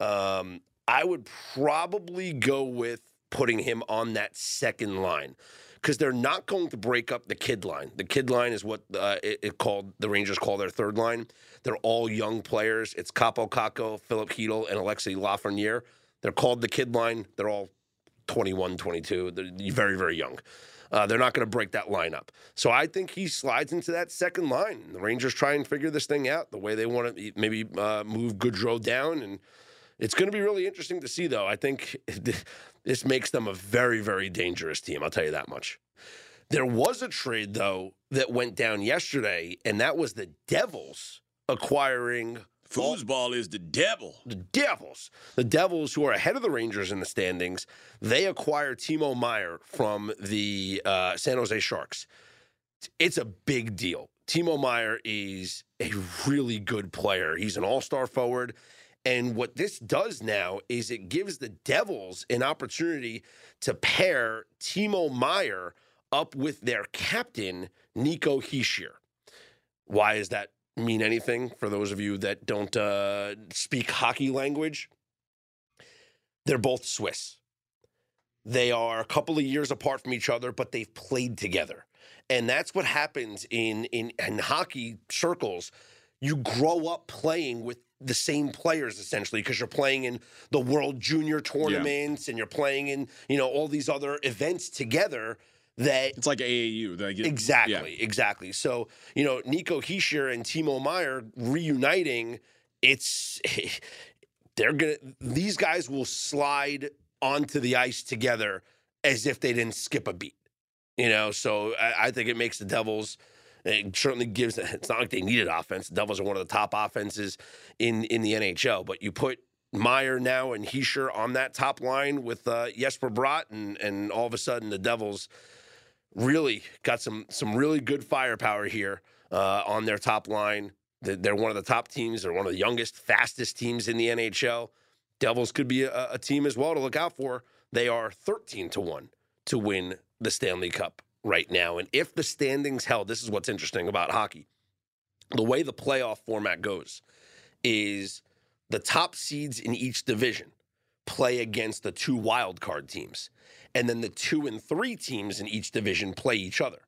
Um, I would probably go with putting him on that second line because they're not going to break up the kid line. The kid line is what uh, it, it called the Rangers call their third line. They're all young players. It's Kaapo Kakko, Filip Chytil, and Alexei Lafreniere. They're called the kid line. They're all 21, 22. They're very, very young. Uh, they're not going to break that lineup. So I think he slides into that second line. The Rangers try and figure this thing out the way they want to maybe uh, move Goodrow down. And it's going to be really interesting to see, though. I think this makes them a very, very dangerous team. I'll tell you that much. There was a trade, though, that went down yesterday, and that was the Devils acquiring Foosball is the devil. the Devils. The Devils, who are ahead of the Rangers in the standings, they acquire Timo Meier from the uh, San Jose Sharks. It's a big deal. Timo Meier is a really good player. He's an all star forward. And what this does now is it gives the Devils an opportunity to pair Timo Meier up with their captain, Nico Hischier. Why is that mean anything for those of you that don't uh, speak hockey language? They're both Swiss. They are a couple of years apart from each other, but they've played together. And that's what happens in, in, in hockey circles. You grow up playing with the same players essentially because you're playing in the World Junior tournaments and you're playing in, you know, all these other events together that It's like AAU. Like, it- Exactly, exactly. So, you know, Nico Hischier and Timo Meier reuniting, it's they're gonna these guys will slide onto the ice together as if they didn't skip a beat. You know, so I, I think it makes the Devils it certainly gives it's not like they needed offense. The Devils are one of the top offenses in in the NHL, but you put Meier now and Hischier on that top line with uh, Jesper Bratt, and and all of a sudden the Devils really got some some really good firepower here uh, on their top line. They're- one of the top teams. They're one of the youngest, fastest teams in the NHL. Devils could be a, a team as well to look out for. They are 13 to 1 to win the Stanley Cup right now. And if the standings held, this is what's interesting about hockey. The way the playoff format goes is the top seeds in each division play against the two wild card teams, and then the two and three teams in each division play each other.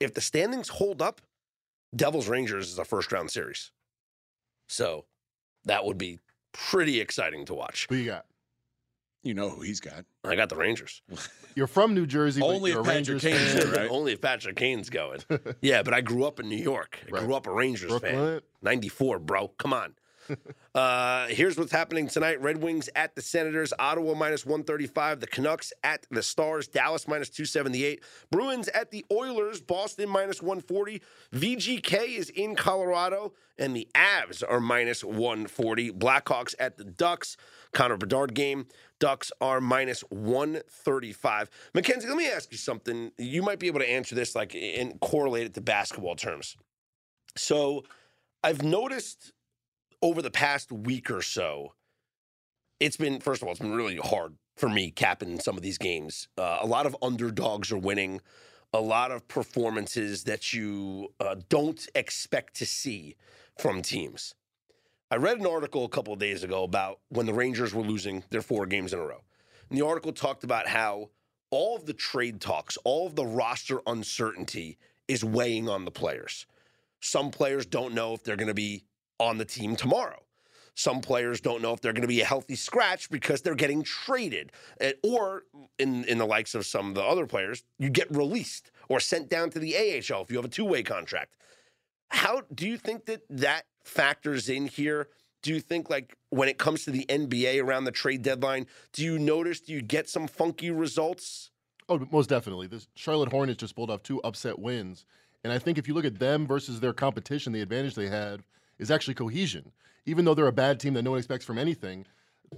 If the standings hold up, Devils Rangers is a first round series. So that would be pretty exciting to watch. Who you got? You know who he's got. I got the Rangers. You're from New Jersey. Only if a Patrick Rangers Kane's fan. right? Only if Patrick Kane's going. yeah, but I grew up in New York. I Right. grew up a Rangers fan. 94, bro. Come on. Uh, here's what's happening tonight Red Wings at the Senators, Ottawa minus 135, the Canucks at the Stars, Dallas minus 278, Bruins at the Oilers, Boston minus 140, VGK is in Colorado, and the Avs are minus 140, Blackhawks at the Ducks, Connor Bedard game, Ducks are minus 135. Mackenzie, let me ask you something. You might be able to answer this like and correlate it to basketball terms. So I've noticed over the past week or so, it's been, first of all, it's been really hard for me capping some of these games. Uh, a lot of underdogs are winning, a lot of performances that you uh, don't expect to see from teams. I read an article a couple of days ago about when the Rangers were losing their four games in a row. And the article talked about how all of the trade talks, all of the roster uncertainty is weighing on the players. Some players don't know if they're going to be on the team tomorrow. Some players don't know if they're going to be a healthy scratch because they're getting traded. Eh, Or, in, in the likes of some of the other players, you get released or sent down to the AHL if you have a two way contract. How do you think that that factors in here? Do you think, like, when it comes to the NBA around the trade deadline, do you notice, do you get some funky results? Oh, most definitely. This Charlotte Hornets just pulled off two upset wins, and I think if you look at them versus their competition, the advantage they had is actually cohesion. Even though they're a bad team that no one expects from anything,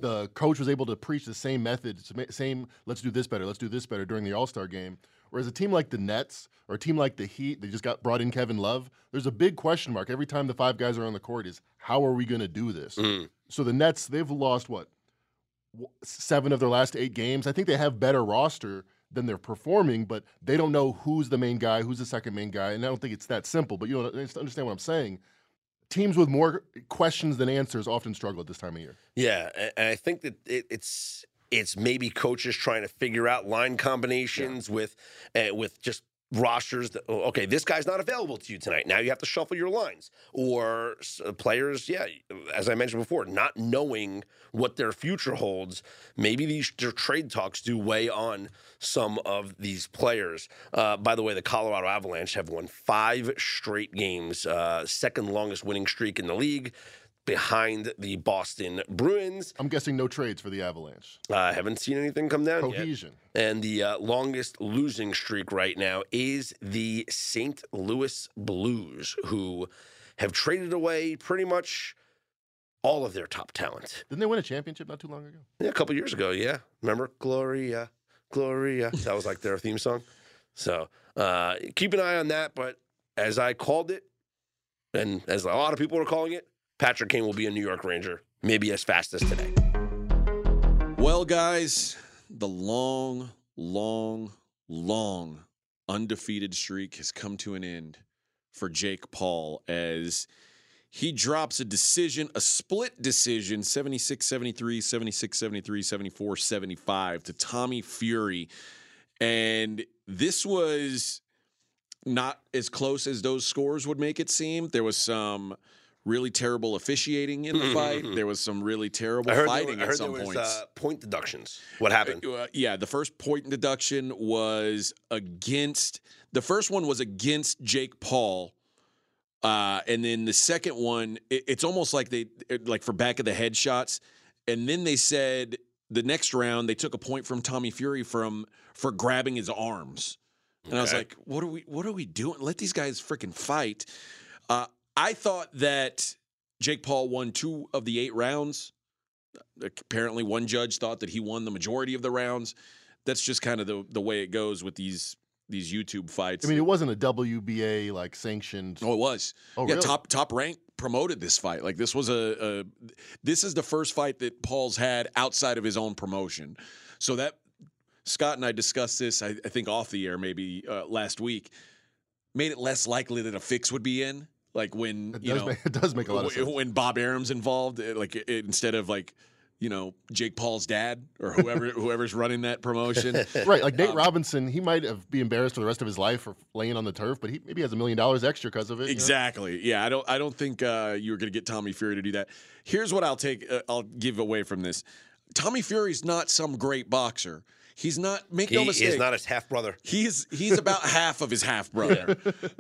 the coach was able to preach the same method, same let's do this better, let's do this better during the All Star game. Whereas a team like the Nets or a team like the Heat, they just got brought in Kevin Love. There's a big question mark every time the five guys are on the court: is how are we going to do this? Mm. So the Nets, they've lost what seven of their last eight games. I think they have better roster than they're performing, but they don't know who's the main guy, who's the second main guy, and I don't think it's that simple. But you know, understand what I'm saying. Teams with more questions than answers often struggle at this time of year. Yeah, and I think that it, it's it's maybe coaches trying to figure out line combinations with uh, with just rosters that oh, okay this guy's not available to you tonight. Now you have to shuffle your lines. Or uh, players yeah as i mentioned before not knowing what their future holds maybe these their trade talks do weigh on some of these players. Uh, by the way the colorado avalanche have won five straight games uh, second longest winning streak in the league behind the Boston Bruins. I'm guessing no trades for the Avalanche. I uh, haven't seen anything come down yet. Cohesion. And the uh, longest losing streak right now is the St. Louis Blues, who have traded away pretty much all of their top talent. Didn't they win a championship not too long ago? Yeah, a couple years ago, yeah. Remember Gloria, Gloria? That was like their theme song. So uh, keep an eye on that. But as I called it, and as a lot of people are calling it, Patrick Kane will be a New York Ranger, maybe as fast as today. Well, guys, the long, long, long undefeated streak has come to an end for Jake Paul as he drops a decision, a split decision, 76 73, 76 73, 74 75 to Tommy Fury. And this was not as close as those scores would make it seem. There was some really terrible officiating in the fight. There was some really terrible fighting at heard some there was points. uh, point deductions. What happened? Uh, yeah, the first point deduction was against the first one was against Jake Paul. Uh, and then the second one, it, it's almost like they it- like for back of the head shots. And then they said the next round they took a point from Tommy Fury from for grabbing his arms. And I was like, what are we what are we doing? Let these guys freaking fight. Uh, I thought that Jake Paul won two of the eight rounds. Apparently, one judge thought that he won the majority of the rounds. That's just kind of the the way it goes with these these YouTube fights. I mean, it wasn't a WBA like sanctioned. oh, it was. Oh, yeah, really? top top rank promoted this fight. Like this was a, a this is the first fight that Paul's had outside of his own promotion. So that Scott and I discussed this, I, I think off the air maybe uh, last week, made it less likely that a fix would be in. Like when It you know make, it does make a lot of w- sense. when Bob Arum's involved, it- like it, instead of like you know Jake Paul's dad or whoever whoever's running that promotion. Right, like Nate Um, Robinson, he might have be embarrassed for the rest of his life for laying on the turf, but he maybe has a million dollars extra because of it. you know? Exactly. Yeah, I don't. I don't think uh, you were going to get Tommy Fury to do that. Here's what I'll take. Uh, I'll give away from this. Tommy Fury's not some great boxer. He's not. Make He no mistake. is not his half brother. He's he's about half of his half brother,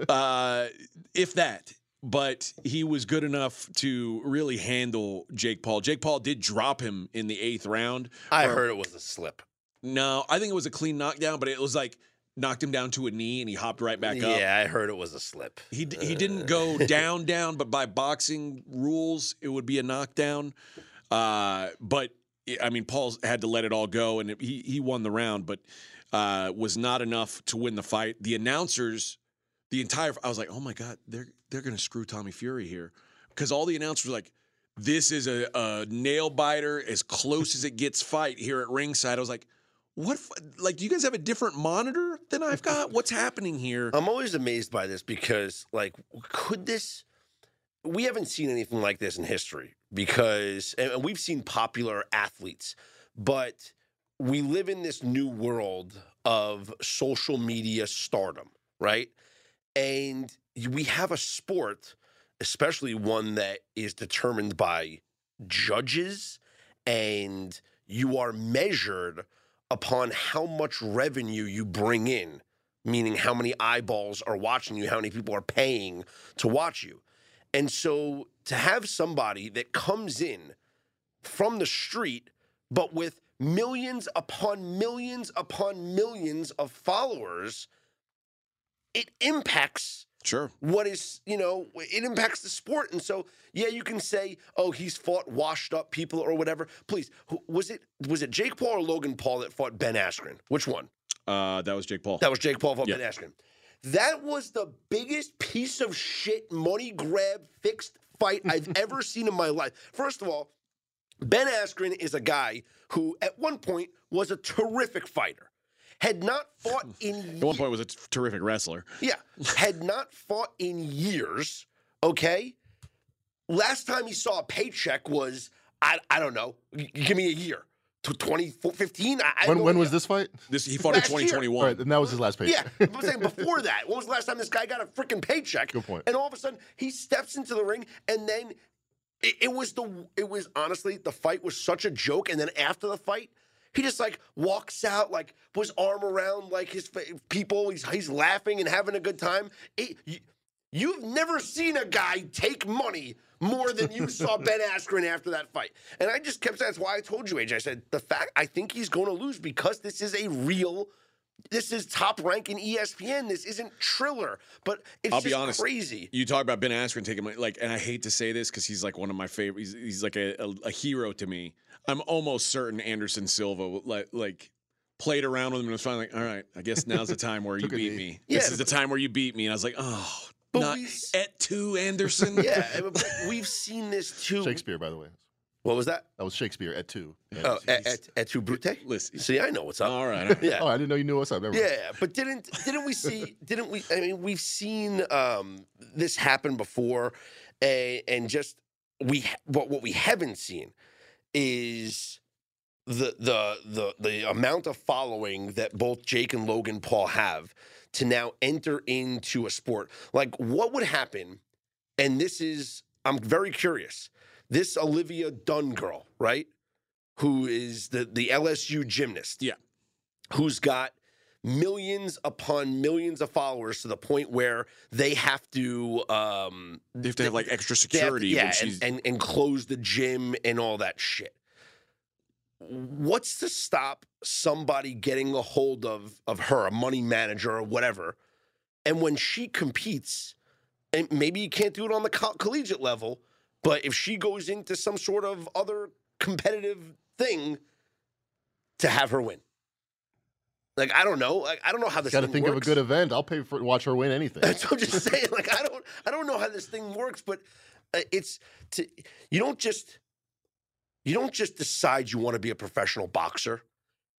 uh, if that. But he was good enough to really handle Jake Paul. Jake Paul did drop him in the eighth round. I Or- heard it was a slip. No, I think it was a clean knockdown, but it was like knocked him down to a knee and he hopped right back up. Yeah, I heard it was a slip. He d- he didn't go down down, but by boxing rules, it would be a knockdown. Uh, but I mean, Paul had to let it all go, and it, he he won the round, but uh, was not enough to win the fight. The announcers, the entire, I was like, oh my god, they're they're gonna screw Tommy Fury here, because all the announcers were like. This is a, a nail biter, as close as it gets fight here at ringside. I was like, what? Like, do you guys have a different monitor than I've got? What's happening here? I'm always amazed by this because, like, could this? We haven't seen anything like this in history because, and we've seen popular athletes, but we live in this new world of social media stardom, right? And we have a sport, especially one that is determined by judges, and you are measured upon how much revenue you bring in meaning how many eyeballs are watching you, how many people are paying to watch you. And so to have somebody that comes in from the street, but with millions upon millions upon millions of followers, it impacts Sure. what is you know it impacts the sport and so yeah you can say oh he's fought washed up people or whatever please who- was it was it jake paul or logan paul that fought ben askren which one Uh, that was Jake Paul. that was Jake Paul fought Yeah. Ben Askren. That was the biggest piece of shit money grab fixed fight I've ever seen in my life. First of all, Ben Askren is a guy who at one point was a terrific fighter. Had not fought in At one point, was a t- terrific wrestler. yeah, had not fought in years. Okay, last time he saw a paycheck was I I don't know. Give me a year. To 2015? I, I When, no when was this fight? This he fought in Last year. 2021. All right, and that was his last paycheck. Yeah, I'm saying before that. When was the last time this guy got a freaking paycheck? Good point. And all of a sudden, he steps into the ring, and then it, it was the. It was honestly the fight was such a joke, and then after the fight. He just like walks out, like put his arm around like his people. He's he's laughing and having a good time. It, you, you've never seen a guy take money more than you saw Ben Askren after that fight. And I just kept saying that's why I told you, AJ. I said the fact I think he's going to lose because this is a real this is top rank in ESPN. This isn't Triller, but it's I'll just be honest. crazy. You talk about Ben Askren taking money, like, and I hate to say this because he's like one of my favorite. He's, he's like a, a, a hero to me. I'm almost certain Anderson Silva like like played around with him and was finally like, all right, I guess now's the time where you beat me. Yeah. This is the time where you beat me, and I was like, oh, But not we at two Anderson. Yeah, we've seen this too. Shakespeare, by the way. What was that? That was Shakespeare at two. Yeah. Oh, at, at, at tu Brute. Listen. See, I know what's up. All right. all right. Yeah. Oh, I didn't know you knew what's up. Never mind. Yeah, but didn't didn't we see? Didn't we? I mean, we've seen um, this happen before, and, and just we what what we haven't seen is the the the the amount of following that both Jake and Logan Paul have to now enter into a sport. Like, what would happen? And this is I'm very curious. This Olivia Dunne girl, right? Who is the the LSU gymnast? Yeah. who's got millions upon millions of followers to the point where they have to um They have to have like extra they have to- security yeah and, and and close the gym and all that shit. What's to stop somebody getting a hold of of her a money manager or whatever and when she competes and maybe you can't do it on the co- collegiate level but if she goes into some sort of other competitive thing to have her win like i don't know like, i don't know how this Got to thing think of a good event. I'll pay for watch her win anything. That's what I'm just saying. Like I don't, I don't know how this thing works, but uh, it's to you don't just you don't just decide you want to be a professional boxer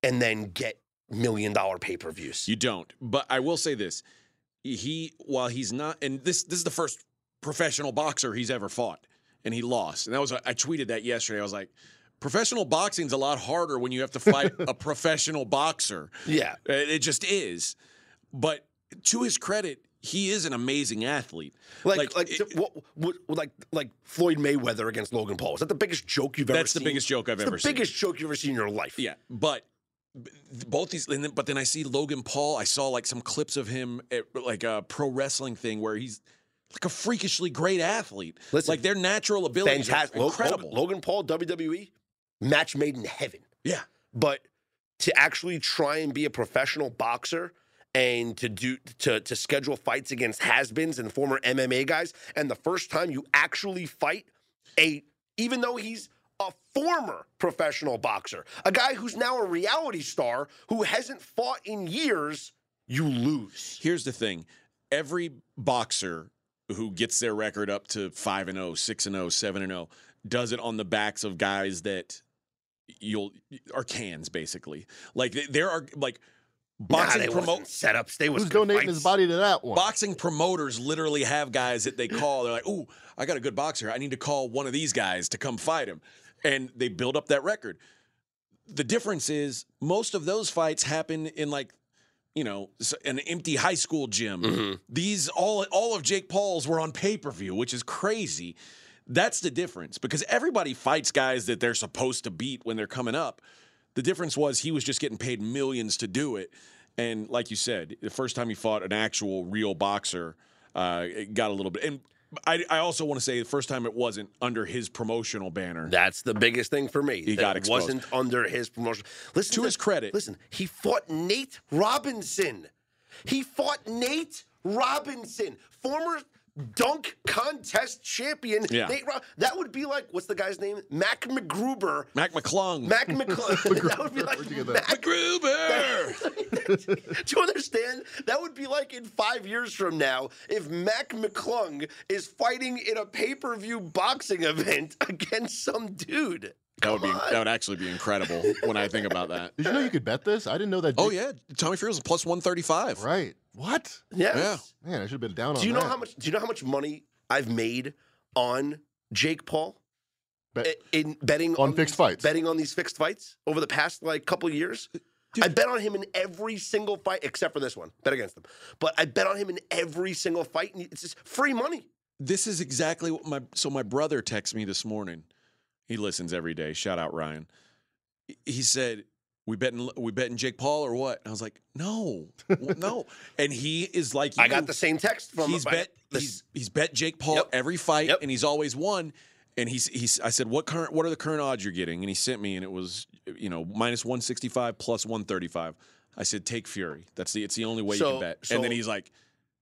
and then get million dollar pay per views. You don't. But I will say this: he, while he's not, and this this is the first professional boxer he's ever fought, and he lost. And that was I tweeted that yesterday. I was like, professional boxing's a lot harder when you have to fight a professional boxer. Yeah. It just is. But to his credit, he is an amazing athlete. Like, like, it- what, what, like, like Floyd Mayweather against Logan Paul. Is that the biggest joke you've ever seen? That's the biggest joke I've It's ever the seen. biggest joke you've ever seen in your life. Yeah, but both these, and then, but then I see Logan Paul. I saw like some clips of him at like a pro wrestling thing where he's like a freakishly great athlete. Listen, like their natural abilities Fantastic. incredible. Logan, Logan Paul, WWE, match made in heaven. yeah, But to actually try and be a professional boxer and to do to to schedule fights against has-beens and former MMA guys, and the first time you actually fight a even though he's a former professional boxer, a guy who's now a reality star who hasn't fought in years, you lose. here's the thing: every boxer who gets their record up to five and 0, 6 and 0, 7 and 0 does it on the backs of guys that you'll are cans basically. Like there are like boxing they promote setups. They was Who's good donating his body to that one? boxing promoters literally have guys that they call. They're like, "Ooh, I got a good boxer. I need to call one of these guys to come fight him," and they build up that record. The difference is most of those fights happen in like, you know, an empty high school gym. Mm-hmm. These all all of Jake Paul's were on pay per view, which is crazy. That's the difference because everybody fights guys that they're supposed to beat when they're coming up. The difference was he was just getting paid millions to do it. And like you said, the first time he fought an actual real boxer, uh, it got a little bit. And I, I also want to say the first time it wasn't under his promotional banner. That's the biggest thing for me. He got it exposed. wasn't under his promotion. Listen To his credit- Listen, he fought Nate Robinson. He fought Nate Robinson, former dunk contest champion. Yeah. Nate Ro- that would be like what's the guy's name? Mac McGruber. Mac McClung. Mac McClung. that would be like Where'd you get that? Mac McGruber. Do you understand? That would be like in five years from now if Mac McClung is fighting in a pay per view boxing event against some dude. That would be on. that would actually be incredible when I think about that. Did you know you could bet this? I didn't know that. Oh Jake- yeah, Tommy Fury's a plus one thirty five. Right. What? Yes. Yeah. Man, I should have been down on Do you know that. how much? Do you know how much money I've made on Jake Paul Bet- in betting On fixed these- fights. Betting on these fixed fights over the past like couple of years. I bet on him in every single fight except for this one. Bet against him, but I bet on him in every single fight, and it's just free money. This is exactly what my so my brother texted me this morning. He listens every day. Shout out Ryan. He said, "We betting we betting Jake Paul or what?" And I was like, "No, no." And he is like, I got the same text from. he's bet this- he's, he's bet Jake Paul Yep. every fight, Yep. and he's always won. And he's he's I said, "What current? What are the current odds you're getting?" And he sent me, and it was you know minus one sixty five plus one thirty five. I said, "Take Fury. That's the it's the only way you can bet." so- and then he's like.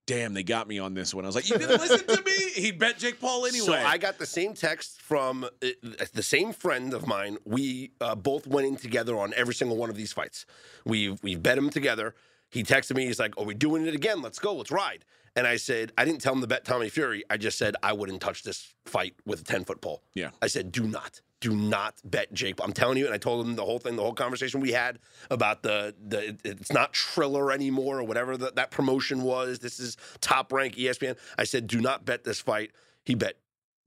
Damn, they got me on this one. I was like, you didn't listen to me. He bet Jake Paul anyway. So I got the same text from uh, the same friend of mine. We uh, both went in together on every single one of these fights. We we bet him together. He texted me. He's like, "Are we doing it again? Let's go. Let's ride." And I said, I didn't tell him to bet Tommy Fury. I just said I wouldn't touch this fight with a ten foot pole. Yeah. I said, do not, do not bet Jake. I'm telling you, and I told him the whole thing, the whole conversation we had about the the it's not Triller anymore or whatever that that promotion was. This is top rank ESPN. I said, do not bet this fight. He bet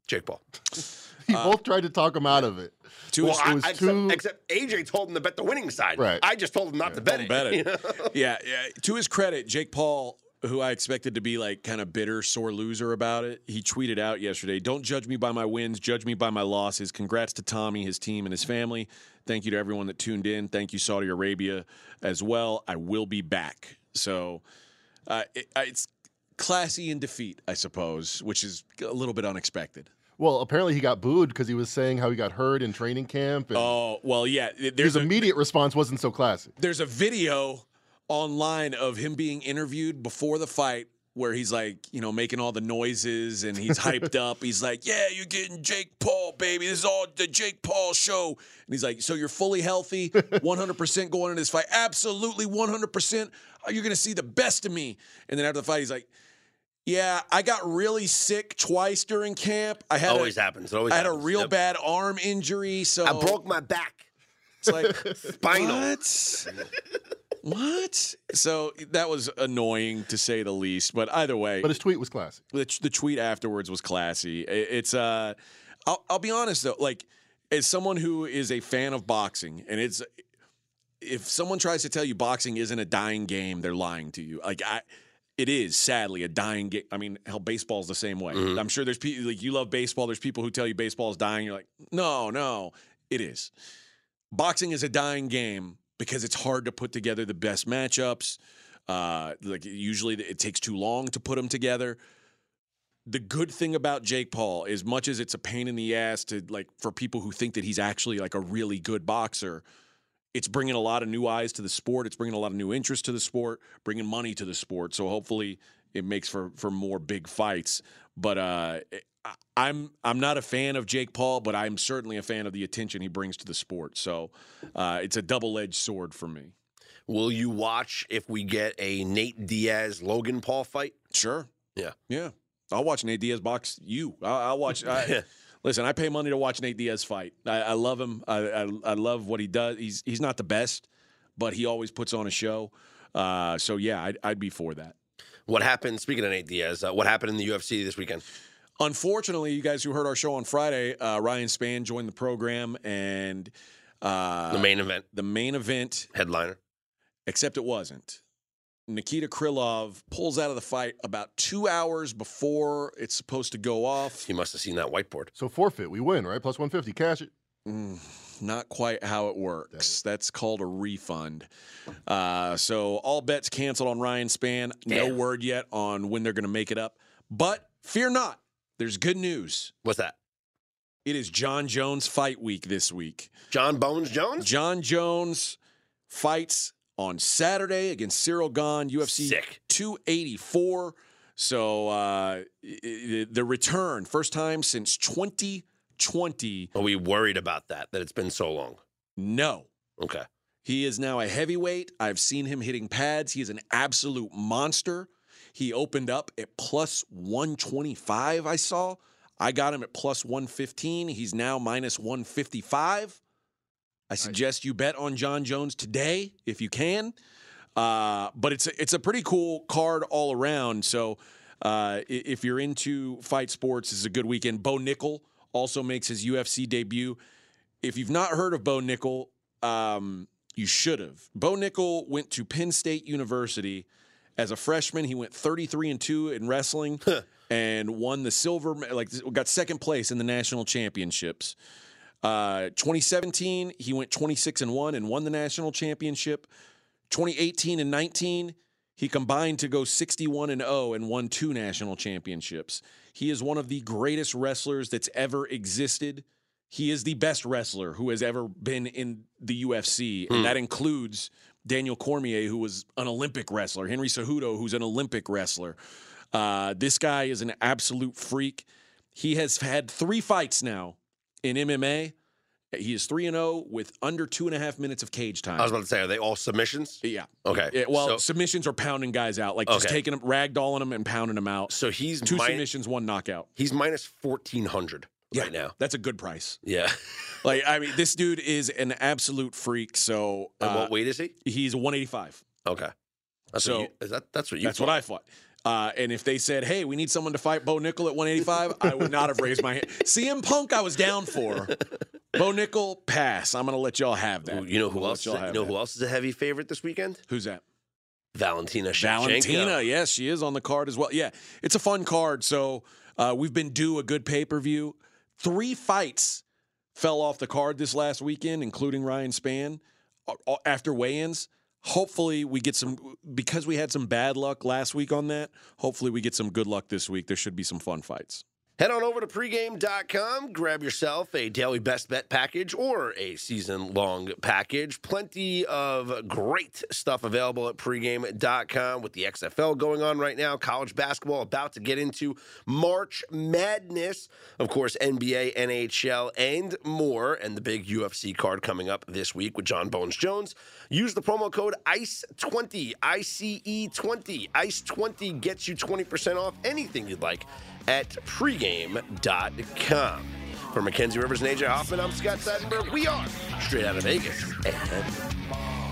Jake Paul. You both tried to talk him out of it. Two Well, is- I, was I- except, too- except AJ told him to bet the winning side. Right. I just told him not to bet it. bet it. you know? yeah, yeah. To his credit, Jake Paul, who I expected to be like kind of bitter, sore loser about it, he tweeted out yesterday, "Don't judge me by my wins, judge me by my losses. Congrats to Tommy, his team, and his family. Thank you to everyone that tuned in. Thank you Saudi Arabia as well. I will be back." So, uh, it, it's classy in defeat, I suppose, which is a little bit unexpected. Well, apparently he got booed because he was saying how he got hurt in training camp. And Oh well, yeah. his There's a, immediate response wasn't so classy. there's a video online of him being interviewed before the fight where he's like, you know, making all the noises and he's hyped up. He's like, "Yeah, you're getting Jake Paul, baby. This is all the Jake Paul show." And he's like, "So you're fully healthy, 100% going into this fight? Absolutely 100%. You're going to see the best of me." And then after the fight, he's like, "Yeah, I got really sick twice during camp. I had always a, happens. Always I had a real Yep. bad arm injury, so I broke my back. It's like Spinal. What? What? So that was annoying to say the least. But either way, But his tweet was classy. the, the tweet afterwards was classy. I- It's uh, I'll, I'll be honest though, like as someone who is a fan of boxing, and it's if someone tries to tell you boxing isn't a dying game, they're lying to you. Like I. It is sadly a dying game. I mean, hell, baseball's the same way. I'm sure there's people like you love baseball. There's people who tell you baseball is dying. You're like, no, no, it is. Boxing is a dying game because it's hard to put together the best matchups. Uh, like usually it takes too long to put them together. The good thing about Jake Paul, as much as it's a pain in the ass to like for people who think that he's actually like a really good boxer, it's bringing a lot of new eyes to the sport. It's bringing a lot of new interest to the sport, bringing money to the sport. So hopefully it makes for for more big fights. But uh, I'm I'm not a fan of Jake Paul, but I'm certainly a fan of the attention he brings to the sport. So uh, it's a double edged sword for me. Will you watch if we get a Nate Diaz Logan Paul fight? Sure. Yeah. Yeah. I'll watch Nate Diaz box you. I'll, I'll watch. I, listen, I pay money to watch Nate Diaz fight. I, I love him. I, I I love what he does. He's he's not the best, but he always puts on a show. Uh, so yeah, I'd, I'd be for that. What happened? Speaking of Nate Diaz, uh, what happened in the UFC this weekend? Unfortunately, you guys who heard our show on Friday, uh, Ryan Spann joined the program and uh, The main event the main event, headliner. except it wasn't. Nikita Krylov pulls out of the fight about two hours before it's supposed to go off. He must have seen that whiteboard. So forfeit, we win, right? Plus 150, cash it. Mm, not quite how it works. That's called a refund. Uh, so all bets canceled on Ryan Spann. No word yet on when they're going to make it up. But fear not. There's good news. What's that? It is Jon Jones fight week this week. Jon Bones Jones? Jon Jones fights on Saturday against Ciryl Gane, UFC Sick. 284. So uh, the return, first time since 2020. Are we worried about that? That it's been so long? No. Okay. He is now a heavyweight. I've seen him hitting pads. He is an absolute monster. He opened up at plus 125, I saw. I got him at plus 115. He's now minus 155. I suggest you bet on Jon Jones today if you can. Uh, but it's a, it's a pretty cool card all around. So uh, if you're into fight sports, this is a good weekend. Bo Nickal also makes his UFC debut. If you've not heard of Bo Nickal, um, you should have. Bo Nickel went to Penn State University as a freshman. He went 33 and two in wrestling and won the silver, like got second place in the national championships. Uh, 2017, he went 26 and 1 and won the national championship. 2018 and 19, he combined to go 61 and 0 and won two national championships. He is one of the greatest wrestlers that's ever existed. He is the best wrestler who has ever been in the UFC, and that includes Daniel Cormier, who was an Olympic wrestler, Henry Cejudo, who's an Olympic wrestler. Uh, this guy is an absolute freak. He has had three fights now in MMA. He is 3 and 0 with under two and a half minutes of cage time. I was about to say, are they all submissions? Yeah. Okay. Yeah, well, so, submissions are pounding guys out, like just okay. taking them, ragdolling them and pounding them out. So he's two submissions, one knockout. He's minus 1,400 yeah, right now. That's a good price. Yeah. like I mean, this dude is an absolute freak. So uh, and what uh, weight is he? He's 185. Okay. That's so you, that, that's what you. That's what I fought. Uh, and if they said, "Hey, we need someone to fight Bo Nickal at 185," I would not have raised my hand. CM Punk, I was down for. Bo Nickal, pass. I'm going to let y'all have that. You know who else? Is, you know that. who else is a heavy favorite this weekend? Who's that? Valentina Shevchenko. Valentina, yes, she is on the card as well. Yeah, it's a fun card. So uh, we've been due a good pay per view. Three fights fell off the card this last weekend, including Ryan Spann uh, uh, after weigh-ins. Hopefully, we get some because we had some bad luck last week on that. Hopefully, we get some good luck this week. There should be some fun fights. Head on over to pregame.com, grab yourself a daily best bet package or a season long package. Plenty of great stuff available at pregame.com with the XFL going on right now, college basketball about to get into March Madness, of course, NBA, NHL, and more, and the big UFC card coming up this week with Jon Bones Jones. Use the promo code ICE20, ICE20. ICE20 gets you 20% off anything you'd like at pregame.com. For Mackenzie Rivers and AJ Hoffman, I'm Scott Seidenberg. We are straight out of Vegas. And